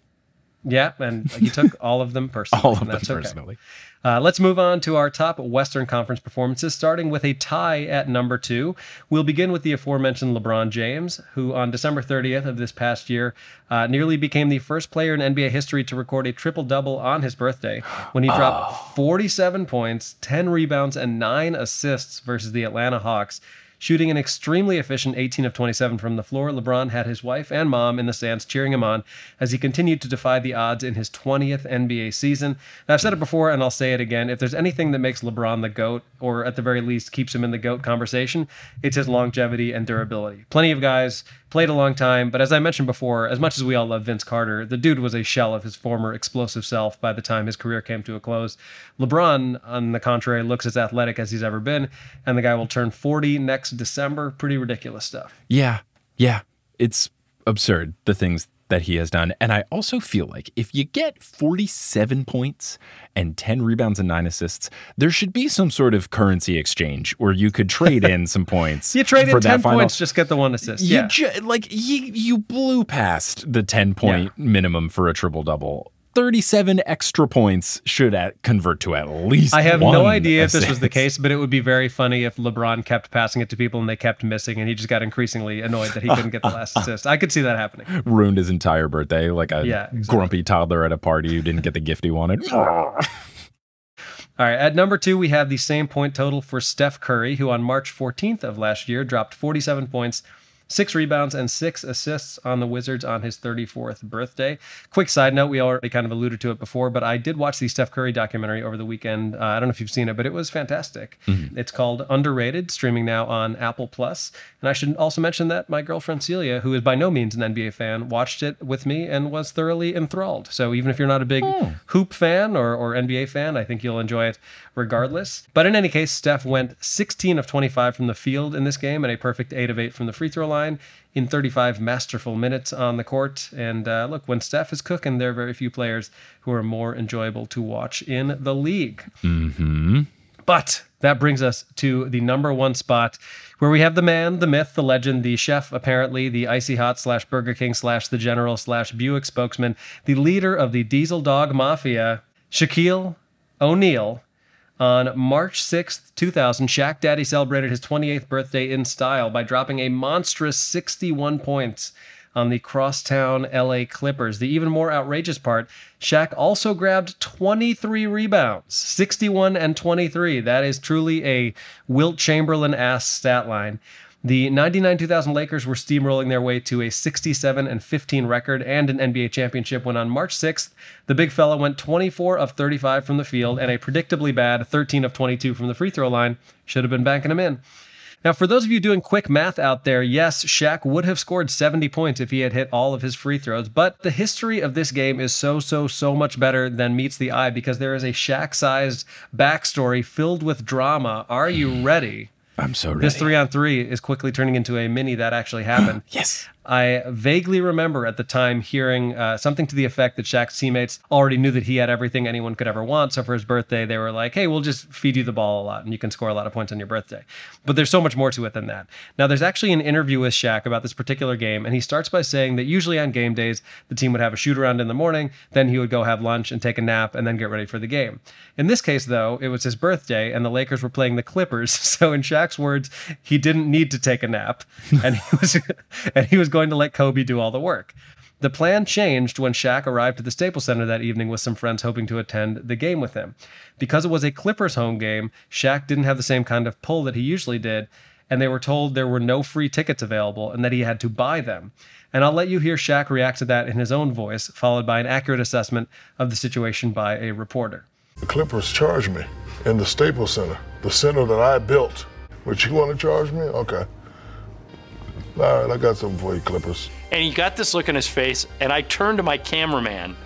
Yeah, and he took *laughs* all of them personally. All of them okay. personally. Uh, let's move on to our top Western Conference performances, starting with a tie at number two. We'll begin with the aforementioned LeBron James, who on December 30th of this past year uh, nearly became the first player in NBA history to record a triple double on his birthday when he dropped 47 points, 10 rebounds, and 9 assists versus the Atlanta Hawks. Shooting an extremely efficient 18 of 27 from the floor, LeBron had his wife and mom in the stands cheering him on as he continued to defy the odds in his 20th NBA season. Now, I've said it before and I'll say it again. If there's anything that makes LeBron the GOAT, or at the very least keeps him in the GOAT conversation, it's his longevity and durability. Plenty of guys played a long time, but as I mentioned before, as much as we all love Vince Carter, the dude was a shell of his former explosive self by the time his career came to a close. LeBron, on the contrary, looks as athletic as he's ever been, and the guy will turn 40 next December. Pretty ridiculous stuff. Yeah. Yeah. It's absurd, the things that he has done. And I also feel like if you get 47 points and 10 rebounds and nine assists, there should be some sort of currency exchange where you could trade in *laughs* some points. You trade for in that 10 final- points, just get the one assist. You yeah. ju- like you, you blew past the 10 point minimum for a triple double. 37 extra points should at, convert to at least I have no idea if this was the case, but it would be very funny if LeBron kept passing it to people and they kept missing, and he just got increasingly annoyed that he couldn't get the last *laughs* assist. I could see that happening. Ruined his entire birthday like a Yeah, exactly. grumpy toddler at a party who didn't get the gift he wanted. *laughs* All right, at number two, we have the same point total for Steph Curry, who on March 14th of last year dropped 47 points, six rebounds, and six assists on the Wizards on his 34th birthday. Quick side note, we already kind of alluded to it before, but I did watch the Steph Curry documentary over the weekend. Uh, I don't know if you've seen it, but it was fantastic. It's called Underrated, streaming now on Apple Plus. And I should also mention that my girlfriend Celia, who is by no means an NBA fan, watched it with me and was thoroughly enthralled. So even if you're not a big hoop fan or, or NBA fan, I think you'll enjoy it regardless. But in any case, Steph went 16 of 25 from the field in this game and a perfect 8 of 8 from the free throw line in 35 masterful minutes on the court. And uh, look, when Steph is cooking, there are very few players who are more enjoyable to watch in the league. But that brings us to the number one spot where we have the man, the myth, the legend, the chef, apparently, the icy hot slash Burger King slash the general slash Buick spokesman, the leader of the Diesel Dog Mafia, Shaquille O'Neal. On March 6th, 2000, Shaq Daddy celebrated his 28th birthday in style by dropping a monstrous 61 points on the crosstown LA Clippers. The even more outrageous part, Shaq also grabbed 23 rebounds, 61 and 23. That is truly a Wilt Chamberlain ass stat line. The 99 2000 Lakers were steamrolling their way to a 67 and 15 record and an NBA championship when on March 6th, the big fella went 24 of 35 from the field and a predictably bad 13 of 22 from the free throw line. Should have been banking them in. Now, for those of you doing quick math out there, yes, Shaq would have scored 70 points if he had hit all of his free throws, but the history of this game is so, so, so much better than meets the eye because there is a Shaq sized backstory filled with drama. Are you ready? I'm so ready. This three on three is quickly turning into a mini that actually happened. *gasps* yes. I vaguely remember at the time hearing uh, something to the effect that Shaq's teammates already knew that he had everything anyone could ever want. So for his birthday, they were like, hey, we'll just feed you the ball a lot and you can score a lot of points on your birthday. But there's so much more to it than that. Now, there's actually an interview with Shaq about this particular game. And he starts by saying that usually on game days, the team would have a shoot around in the morning, then he would go have lunch and take a nap and then get ready for the game. In this case, though, it was his birthday and the Lakers were playing the Clippers. *laughs* So in Shaq's words, he didn't need to take a nap and he was, *laughs* and he was going to let Kobe do all the work. The plan changed when Shaq arrived at the Staples Center that evening with some friends hoping to attend the game with him. Because it was a Clippers home game, Shaq didn't have the same kind of pull that he usually did, and they were told there were no free tickets available and that he had to buy them. And I'll let you hear Shaq react to that in his own voice, followed by an accurate assessment of the situation by a reporter. The Clippers charged me in the Staples Center, the center that I built. But you want to charge me? Okay. All right, I got something for you, Clippers. And he got this look on his face, and I turned to my cameraman.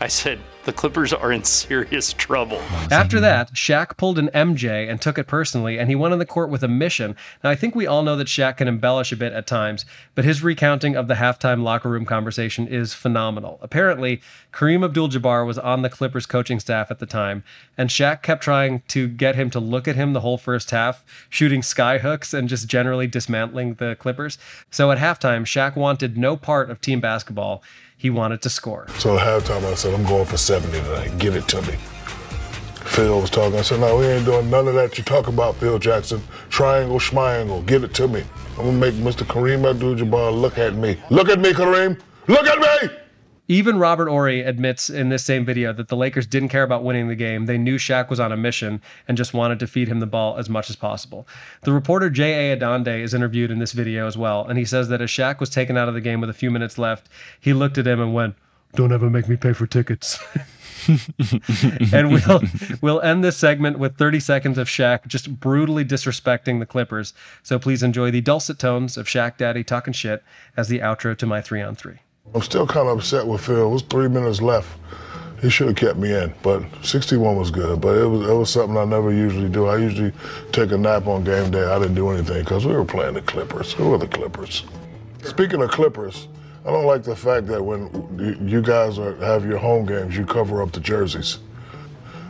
I said, the Clippers are in serious trouble. After that, Shaq pulled an MJ and took it personally, and he went on the court with a mission. Now, I think we all know that Shaq can embellish a bit at times, but his recounting of the halftime locker room conversation is phenomenal. Apparently, Kareem Abdul Jabbar was on the Clippers coaching staff at the time, and Shaq kept trying to get him to look at him the whole first half, shooting sky hooks and just generally dismantling the Clippers. So at halftime, Shaq wanted no part of team basketball. He wanted to score. So at halftime, I said, I'm going for 70 tonight. Give it to me. Phil was talking. I said, no, we ain't doing none of that you talk about, Phil Jackson. Triangle, schmiangle. Give it to me. I'm going to make Mr. Kareem Abdul-Jabbar look at me. Look at me, Kareem. Look at me! Even Robert Horry admits in this same video that the Lakers didn't care about winning the game. They knew Shaq was on a mission and just wanted to feed him the ball as much as possible. The reporter J.A. Adande is interviewed in this video as well, and he says that as Shaq was taken out of the game with a few minutes left, he looked at him and went, Don't ever make me pay for tickets. *laughs* and we'll we'll end this segment with 30 seconds of Shaq just brutally disrespecting the Clippers. So please enjoy the dulcet tones of Shaq Daddy talking shit as the outro to my three on three. I'm still kind of upset with Phil. It was three minutes left. He should have kept me in, but 61 was good. But it was it was something I never usually do. I usually take a nap on game day. I didn't do anything because we were playing the Clippers. Who are the Clippers? Speaking of Clippers, I don't like the fact that when you- guys are, have your home games, you cover up the jerseys.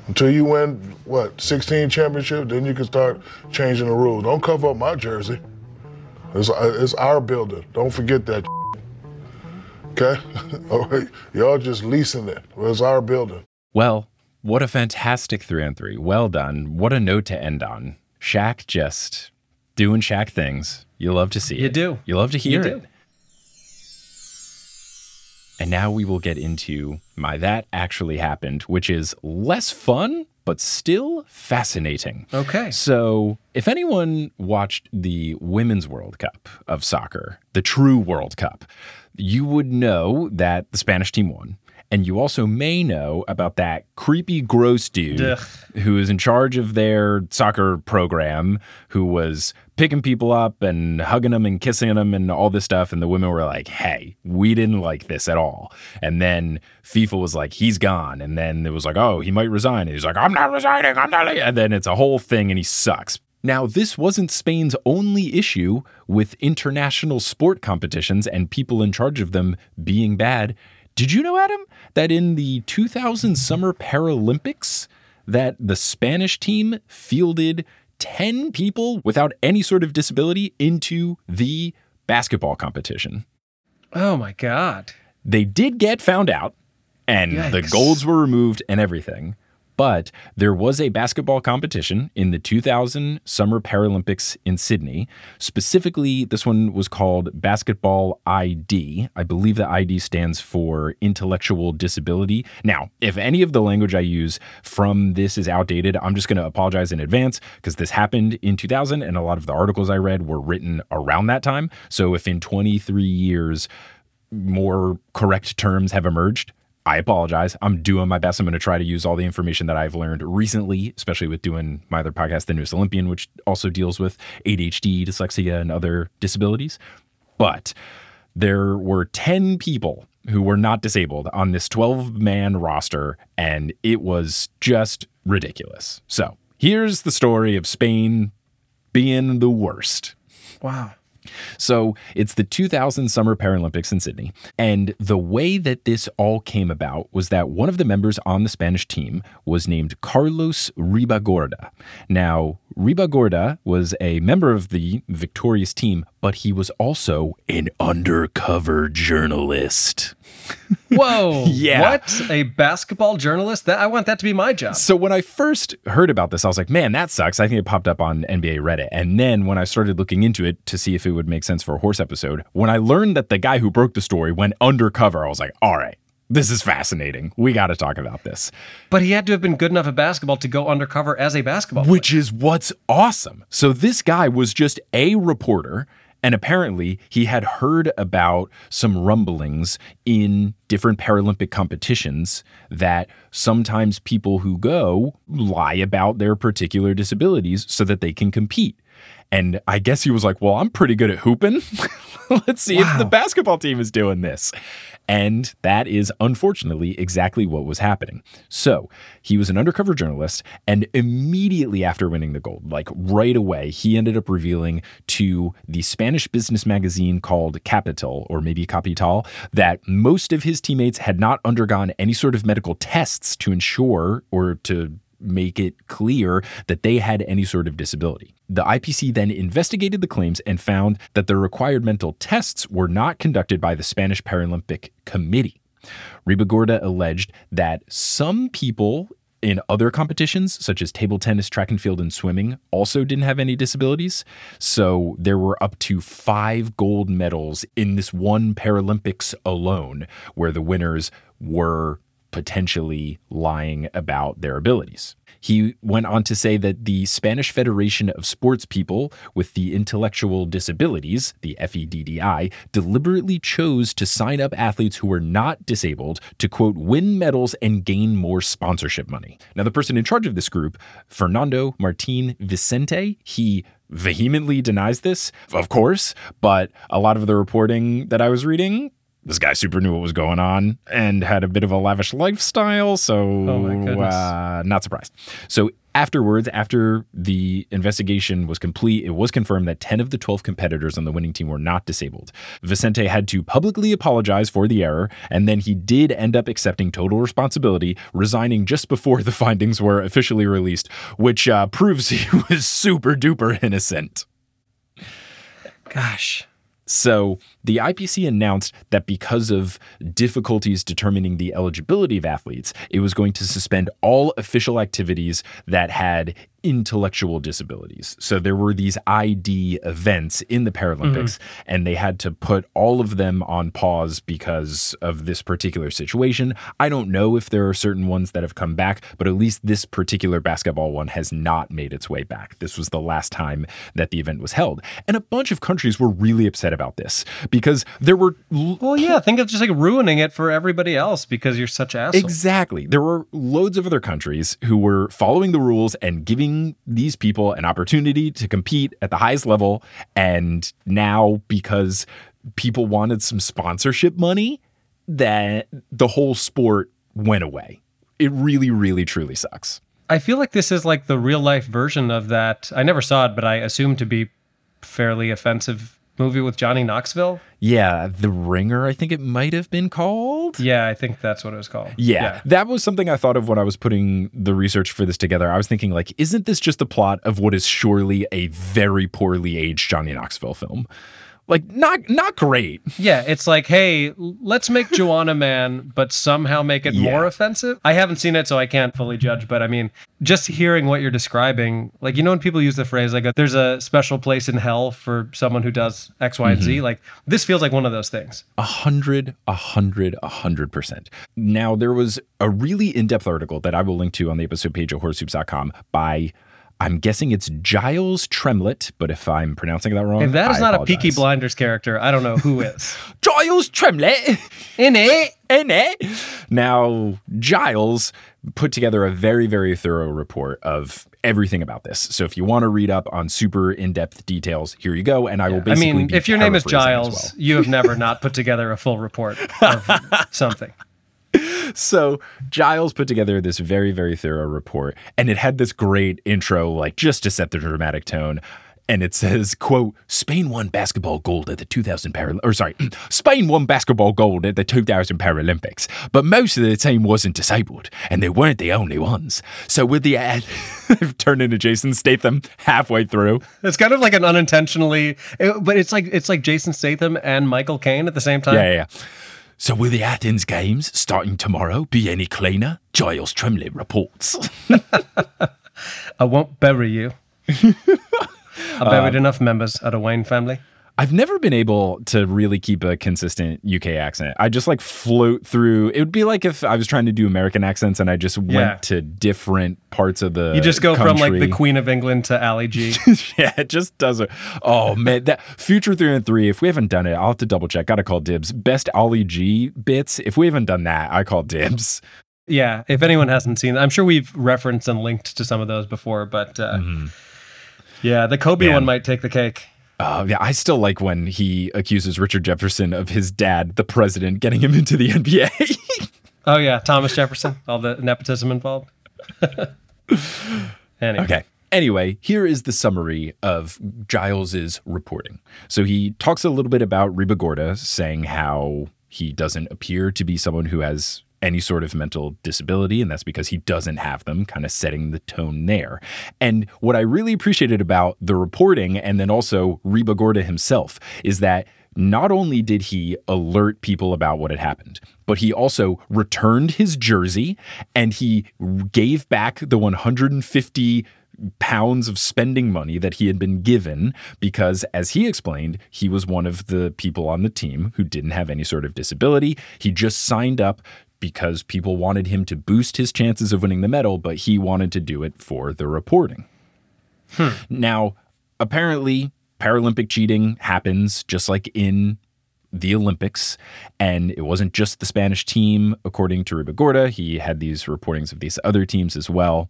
Until you win, what, 16 championship, then you can start changing the rules. Don't cover up my jersey. It's, it's our building. Don't forget that. Okay? *laughs* All right. Y'all just leasing it. Well, it's our building. Well, what a fantastic three on three. Well done. What a note to end on. Shaq just doing Shaq things. You love to see You it. do. You love to hear You it. do. And now we will get into my that actually happened, which is less fun, but still fascinating. Okay. So, if anyone watched the Women's World Cup of soccer, the true World Cup, you would know that the Spanish team won. And you also may know about that creepy, gross dude Ugh. who is in charge of their soccer program, who was picking people up and hugging them and kissing them and all this stuff. And the women were like, hey, we didn't like this at all. And then FIFA was like, he's gone. And then it was like, oh, he might resign. And he's like, I'm not resigning. I'm not. And then it's a whole thing and he sucks. Now, this wasn't Spain's only issue with international sport competitions and people in charge of them being bad. Did you know, Adam, that in the 2000 Summer Paralympics, that the Spanish team fielded 10 people without any sort of disability into the basketball competition? Oh my God. They did get found out and the golds were removed and everything. But there was a basketball competition in the 2000 Summer Paralympics in Sydney. Specifically, this one was called Basketball ID. I believe the ID stands for intellectual disability. Now, if any of the language I use from this is outdated, I'm just going to apologize in advance because this happened in 2000 and a lot of the articles I read were written around that time. So if in 23 years more correct terms have emerged, I apologize. I'm doing my best. I'm going to try to use all the information that I've learned recently, especially with doing my other podcast, The Newest Olympian, which also deals with ADHD, dyslexia, and other disabilities. But there were 10 people who were not disabled on this 12 man roster, and it was just ridiculous. So here's the story of Spain being the worst. Wow. So it's the 2000 Summer Paralympics in Sydney. And the way that this all came about was that one of the members on the Spanish team was named Carlos Ribagorda. Now, Ribagorda was a member of the victorious team, but he was also an undercover journalist. *laughs* Whoa. Yeah. What? A basketball journalist? That I want that to be my job. So when I first heard about this, I was like, man, that sucks. I think it popped up on NBA Reddit. And then when I started looking into it to see if it would make sense for a horse episode, when I learned that the guy who broke the story went undercover, I was like, all right, this is fascinating. We got to talk about this. But he had to have been good enough at basketball to go undercover as a basketball player. Which is what's awesome. So this guy was just a reporter. And apparently, he had heard about some rumblings in different Paralympic competitions that sometimes people who go lie about their particular disabilities so that they can compete. And I guess he was like, Well, I'm pretty good at hooping. *laughs* Let's see if the basketball team is doing this. And that is unfortunately exactly what was happening. So he was an undercover journalist, and immediately after winning the gold, like right away, he ended up revealing to the Spanish business magazine called Capital, or maybe Capital, that most of his teammates had not undergone any sort of medical tests to ensure or to make it clear that they had any sort of disability. The IPC then investigated the claims and found that the required mental tests were not conducted by the Spanish Paralympic Committee. Ribagorda alleged that some people in other competitions, such as table tennis, track and field, and swimming, also didn't have any disabilities. So there were up to five gold medals in this one Paralympics alone, where the winners were potentially lying about their abilities. He went on to say that the Spanish Federation of Sports People with the Intellectual Disabilities, the FEDDI, deliberately chose to sign up athletes who were not disabled to, quote, win medals and gain more sponsorship money. Now, the person in charge of this group, Fernando Martin Vicente, he vehemently denies this, of course, but a lot of the reporting that I was reading this guy super knew what was going on and had a bit of a lavish lifestyle. So, Oh uh, not surprised. So, afterwards, after the investigation was complete, it was confirmed that 10 of the 12 competitors on the winning team were not disabled. Vicente had to publicly apologize for the error, and then he did end up accepting total responsibility, resigning just before the findings were officially released, which uh, proves *laughs* he was super duper innocent. Gosh. So the IPC announced that because of difficulties determining the eligibility of athletes, it was going to suspend all official activities that had intellectual disabilities. So there were these ID events in the Paralympics, mm-hmm. and they had to put all of them on pause because of this particular situation. I don't know if there are certain ones that have come back, but at least this particular basketball one has not made its way back. This was the last time that the event was held. And a bunch of countries were really upset about this because there were l- Well, yeah, think of just like ruining it for everybody else because you're such assholes. Exactly. There were loads of other countries who were following the rules and giving these people an opportunity to compete at the highest level. And now, because people wanted some sponsorship money, that the whole sport went away. It really, really, truly sucks. I feel like this is like the real life version of that. I never saw it, but I assume to be fairly offensive movie with Johnny Knoxville. Yeah, The Ringer, I think it might have been called. Yeah, I think that's what it was called. Yeah, that was something I thought of when I was putting the research for this together. I was thinking, like, isn't this just the plot of what is surely a very poorly aged Johnny Knoxville film? Like not not great. Yeah, it's like, hey, let's make Juwanna Mann, but somehow make it Yeah. more offensive. I haven't seen it, so I can't fully judge. But I mean, just hearing what you're describing, like you know, when people use the phrase like, "There's a special place in hell for someone who does X, Y, and Z," mm-hmm. like this feels like one of those things. A hundred, a hundred, a hundred percent. Now, there was a really in depth article that I will link to on the episode page of horsehoops.com by, I'm guessing it's Giles Tremlett, but if I'm pronouncing that wrong, If that is I not a apologize. Peaky Blinders character, I don't know who is. *laughs* Giles Tremlett. in it. *laughs* in it. Now, Giles put together a very, very thorough report of everything about this. So if you want to read up on super in-depth details, here you go. And I will basically. I mean, if your name is Giles, you have never not put together a full report of *laughs* something. So Giles put together this very, very thorough report, and it had this great intro, like just to set the dramatic tone. And it says, quote, Spain won basketball gold at the 2000 Paral or sorry, *clears throat* Spain won basketball gold at the 2000 Paralympics, but most of the team wasn't disabled, and they weren't the only ones. So with the ad, *laughs* I've turned into Jason Statham halfway through. It's kind of like an unintentionally, but it's like it's like Jason Statham and Michael Caine at the same time. Yeah, yeah, yeah. So will the Athens games starting tomorrow be any cleaner? Giles Tremlett reports. *laughs* I won't bury you. *laughs* I buried uh, enough members of the Wayne family. I've never been able to really keep a consistent UK accent. I just like float through. It would be like if I was trying to do American accents and I just went Yeah. to different parts of the. You just go from like the. Queen of England to Ali G. *laughs* yeah, it just doesn't. Oh man, that Future three and three. If we haven't done it, I'll have to double check. Gotta call dibs. Best Ali G bits. If we haven't done that, I call dibs. yeah, if anyone hasn't seen, I'm sure we've referenced and linked to some of those before, but uh, yeah, the Kobe Man. one might take the cake. Oh yeah, I still like when he accuses Richard Jefferson of his dad, the president, getting him into the *laughs* NBA. Oh yeah, Thomas Jefferson, all the nepotism involved. *laughs* anyway, Okay. Anyway, here is the summary of Giles's reporting. So he talks a little bit about Ribagorda, saying how he doesn't appear to be someone who has any sort of mental disability, and that's because he doesn't have them, kind of setting the tone there. And what I really appreciated about the reporting and then also Ribagorda himself is that not only did he alert people about what had happened, but he also returned his jersey and he gave back the 150 pounds of spending money that he had been given because, as he explained, he was one of the people on the team who didn't have any sort of disability. He just signed up because people wanted him to boost his chances of winning the medal, but he wanted to do it for the reporting. Hmm. Now, apparently, Paralympic cheating happens just like in the Olympics. And it wasn't just the Spanish team, according to Ribagorda. He had these reportings of these other teams as well.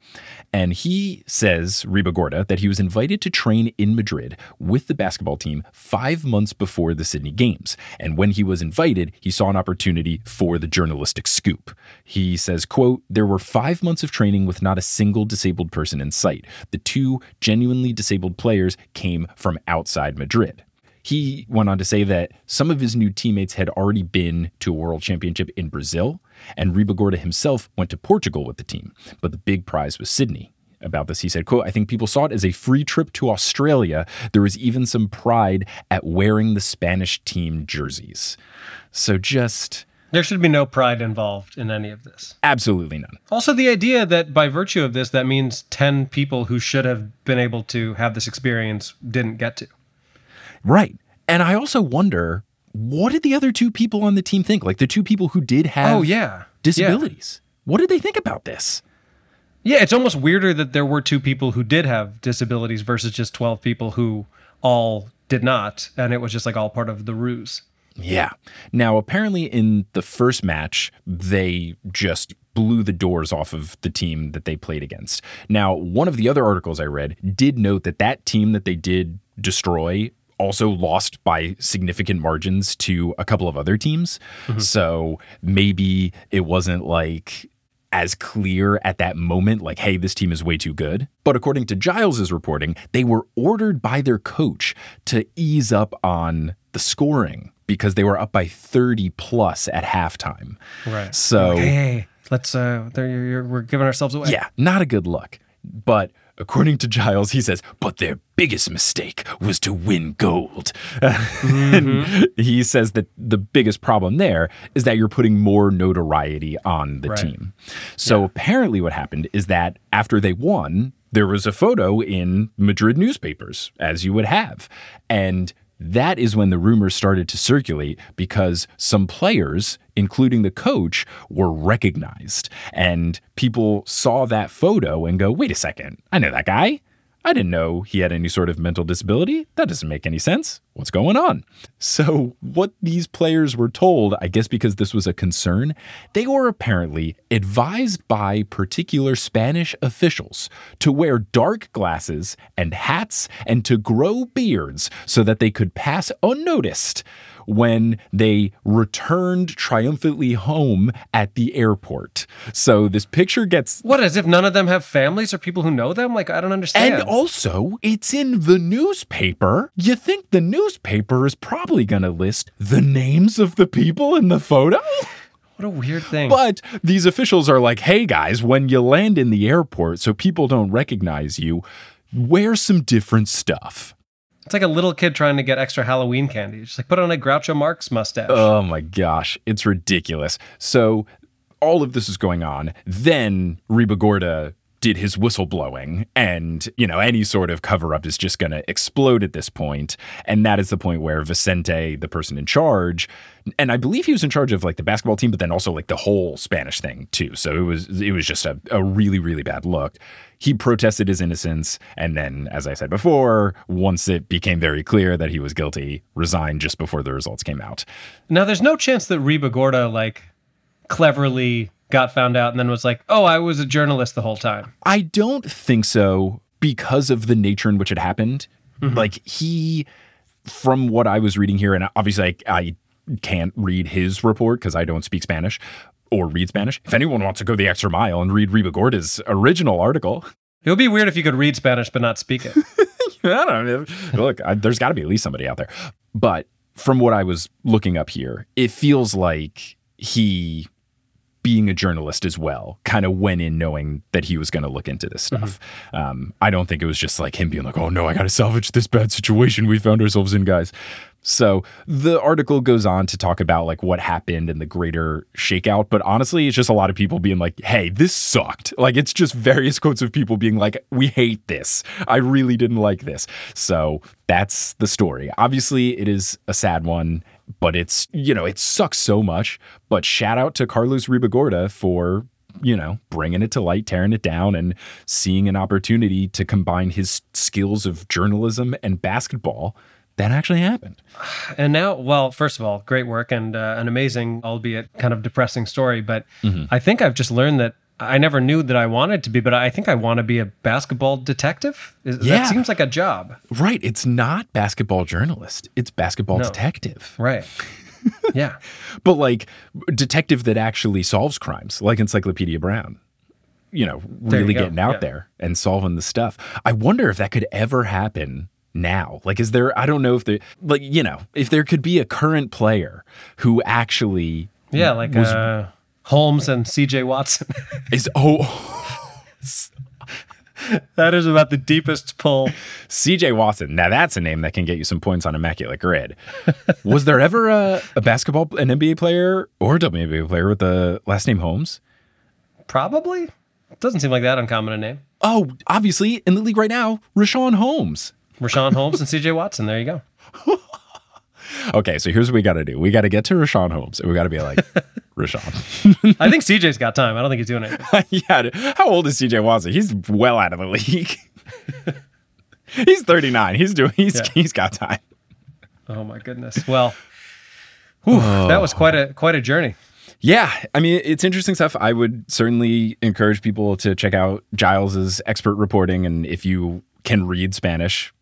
And he says, Ribagorda, that he was invited to train in Madrid with the basketball team five months before the Sydney Games. And when he was invited, he saw an opportunity for the journalistic scoop. He says, quote, there were five months of training with not a single disabled person in sight. The two genuinely disabled players came from outside Madrid. He went on to say that some of his new teammates had already been to a world championship in Brazil, and Ribagorda himself went to Portugal with the team. But the big prize was Sydney. About this, he said, quote, I think people saw it as a free trip to Australia. There was even some pride at wearing the Spanish team jerseys. So just there should be no pride involved in any of this. absolutely none. Also, the idea that by virtue of this, that means 10 people who should have been able to have this experience didn't get to. Right. And I also wonder, what did the other two people on the team think? Like the two people who did have Oh, yeah. disabilities. What did they think about this? Yeah, it's almost weirder that there were two people who did have disabilities versus just 12 people who all did not. And it was just like all part of the ruse. Yeah. Now, apparently, in the first match, they just blew the doors off of the team that they played against. Now, one of the other articles I read did note that that team that they did destroy also lost by significant margins to a couple of other teams. So maybe it wasn't like as clear at that moment, like, hey, this team is way too good. But according to Giles's reporting, they were ordered by their coach to ease up on the scoring because they were up by 30 plus at halftime. Right. So, Hey, let's, uh, you're, you're, we're giving ourselves away. yeah, not a good look. But according to Giles, he says, but their biggest mistake was to win gold. *laughs* and mm-hmm. he says that the biggest problem there is that you're putting more notoriety on the Right. team. So apparently, what happened is that after they won, there was a photo in Madrid newspapers, as you would have. And that is when the rumors started to circulate because some players, including the coach, were recognized. And people saw that photo and go, wait a second, I know that guy. I didn't know he had any sort of mental disability. That doesn't make any sense. What's going on? So, what these players were told, I guess because this was a concern, they were apparently advised by particular Spanish officials to wear dark glasses and hats and to grow beards so that they could pass unnoticed when they returned triumphantly home at the airport. So, this picture gets What, as if none of them have families or people who know them? Like, I don't understand. and also, it's in the newspaper. You think the newspaper is probably going to list the names of the people in the photo? what a weird thing. But these officials are like, hey guys, when you land in the airport so people don't recognize you, wear some different stuff. It's like a little kid trying to get extra Halloween candy. Just like put on a Groucho Marx mustache. Oh my gosh, it's ridiculous. So all of this is going on. Then Ribagorda did his whistleblowing, and you know any sort of cover up is just going to explode at this. And that is the point where Vicente, the person in charge, and I believe he was in charge of like the basketball team, but then also like the whole Spanish thing too. So it was it was just a, a really really bad look. He protested his innocence, and then, as I said before, once it became very clear that he was guilty, resigned just before the results came out. Now, there's no chance that Ribagorda, like, cleverly got found out and then was like, oh, I was a journalist the whole time. I don't think so because of the nature in which it happened. Mm-hmm. Like he, from what I was reading here, and obviously I, I can't read his report because I don't speak Spanish or read Spanish. If anyone wants to go the extra mile and read Ribagorda's original article, It would be weird if you could read Spanish but not speak it. *laughs* I don't know. Look, I, there's got to be at least somebody out there. But from what I was looking up here, it feels like he, being a journalist as well, kind of went in knowing that he was going to look into this stuff. Um, I don't think it was just like him being like, oh no, I got to salvage this bad situation we found ourselves in, guys. So the article goes on to talk about like what happened and the greater shakeout. But honestly, it's just a lot of people being like, hey, this sucked. Like it's just various *laughs* quotes of people being like, we hate this. I really didn't like this. So that's the story. Obviously, it is a sad one, but it's, you know, it sucks so much. But shout out to Carlos Ribagorda for you know, bringing it to light, tearing it down, and seeing an opportunity to combine his skills of journalism and basketball. That actually happened. and now, well, first of all, great work and uh, an amazing, albeit kind of depressing story. But Mm-hmm. I think I've just learned that I never knew that I wanted to be, but I think I want to be a basketball detective. Is, Yeah. That seems like a job. Right. It's not basketball journalist, it's basketball No. detective. Right. *laughs* yeah. But like detective that actually solves crimes, like Encyclopedia Brown. You know, There you really go. getting out Yeah. there and solving the stuff. I wonder if that could ever happen now. Like, is there, I don't know if there, like, you know, if there could be a current player who actually Yeah. Like was, uh, Holmes and CJ Watson. *laughs* is, oh, *laughs* that is about the deepest pull. CJ Watson. Now that's a name that can get you some points on Immaculate Grid. *laughs* Was there ever a, a basketball, an NBA player or a WNBA player with the last name Holmes? Probably. Doesn't seem like that uncommon a name. Oh, obviously in the league right now, Richaun Holmes. Richaun Holmes and CJ Watson. There you go. Okay, so here's what we got to do. We got to get to Richaun Holmes, and we got to be like, Richaun. I think CJ's got time. I don't think he's doing it. *laughs* yeah. How old is CJ Watson? He's well out of the league. *laughs* he's 39. He's doing. He's Yeah. he's got time. Oh my goodness. Well, whew, oh. that was quite a quite a journey. Yeah, I mean it's interesting stuff. I would certainly encourage people to check out Giles's expert reporting, and if you can read Spanish,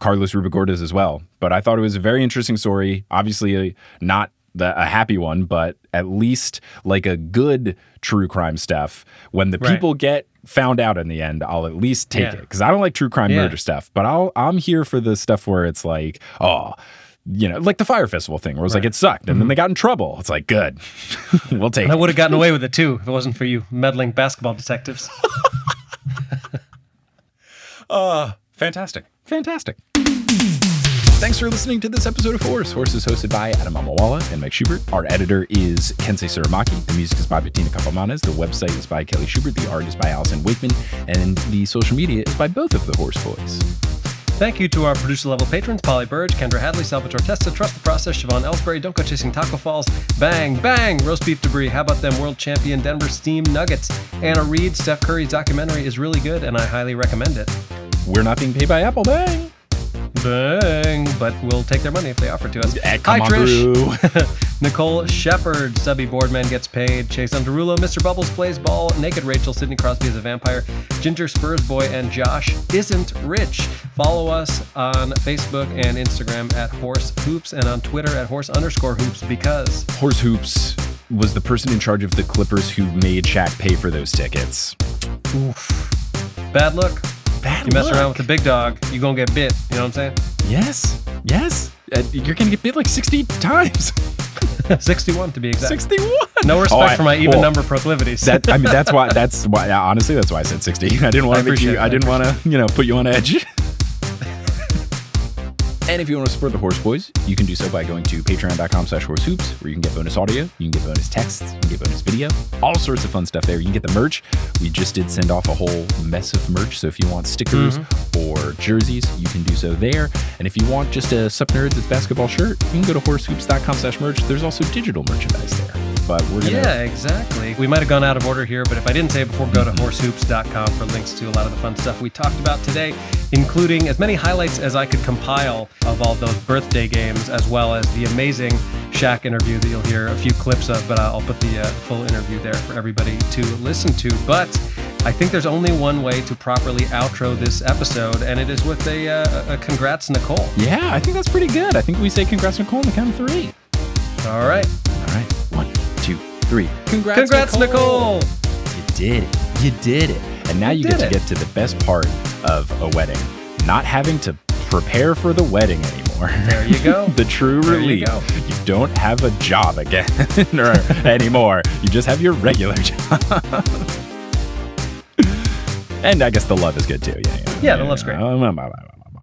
Carlos Ribagorda's as well. But I thought it was a very interesting story. Obviously, not the, a happy one, but at least like a good true crime stuff. When the Right. people get found out in the end, I'll at least take Yeah. it because I don't like true crime Yeah. murder stuff. But I'll I'm here for the stuff where it's like, oh. You know, like the fire festival thing, where it's like it sucked, and then they got in trouble. It's like good, *laughs* we'll take I it. would have gotten away with it too if it wasn't for you meddling basketball detectives. *laughs* Uh, fantastic. Fantastic. Thanks for listening to this episode of Horse. Horse is hosted by Adam Mamawala and Mike Schubert. Our editor is Kensei Tsurumaki. The music is by Bettina Campomanes. The website is by Kelly Schubert. The art is by Allyson Wakeman. And the social media is by both of the Horse Boys. Thank you to our producer level patrons Polly Burge, Kendra Hadley, Salvatore Testa, Trust the Process, Siobhan Ellsbury, Don't Go Chasing Taco Falls, Bang, Bang, Roast Beef Debris, How About Them World Champion Denver Steam Nuggets, Anna Reed, Steph Curry's documentary is really good and I highly recommend it. We're not being paid by Apple. Bang. Bang, but we'll take their money if they offer it to us. Eh, come Hi, on Trish. *laughs* *laughs* Nicole Shepard, Stubby Boardman gets paid. Chase Underulo, Mr. Bubbles plays ball. Naked Rachel, Sidney Crosby is a vampire. Ginger Spurs Boy, and Josh isn't rich. Follow us on Facebook and Instagram at Horse Hoops and on Twitter at Horse underscore Hoops because Horse Hoops was the person in charge of the Clippers who made Shaq pay for those tickets. Oof. Bad luck. Bad You mess luck. around with the big dog, you gonna get bit. You know what I'm saying? Yes. Yes. Uh, you're going to get bit like 60 times. *laughs* 61 to be exact. 61. No respect Oh, I- for my even well, number proclivities. That I mean, that's why. *laughs* That's why. yeah, Honestly, that's why I said sixty. *laughs* I didn't want to make appreciate you. it. I I didn't want to, you know, put you on edge. And if you want to support the Horse Boys, you can do so by going to patreon.com slash horsehoops, where you can get bonus audio, you can get bonus texts, you can get bonus video, all sorts of fun stuff there. You can get the merch. We just did send off a whole mess of merch. So if you want stickers mm-hmm. or jerseys, you can do so there. And if you want just a Sup Nerds Basketball shirt, you can go to horsehoops.com slash merch. There's also digital merchandise there. But we're to Yeah, exactly. We might have gone out of order here, but if I didn't say it before, go to horsehoops.com for links to a lot of the fun stuff we talked about today, including as many highlights as I could compile of all those birthday games, as well as the amazing Shaq interview that you'll hear a few clips of, but I'll put the uh, full interview there for everybody to listen to. But I think there's only one way to properly outro this episode, and it is with a, uh, a congrats, Nicole. Yeah, I think that's pretty good. I think we say congrats, Nicole, on the count of three. All right. All right. One, two, three. Congrats, Congrats, Nicole. You did it. You did it. And now you, get to it. get to the best part of a wedding not having to prepare for the wedding anymore. There you go. *laughs* the true There you relief. go. You don't have a job again *laughs* or anymore. You just have your regular *laughs* job. and I guess the love is good too. Yeah, yeah, Yeah, the love's great. Oh,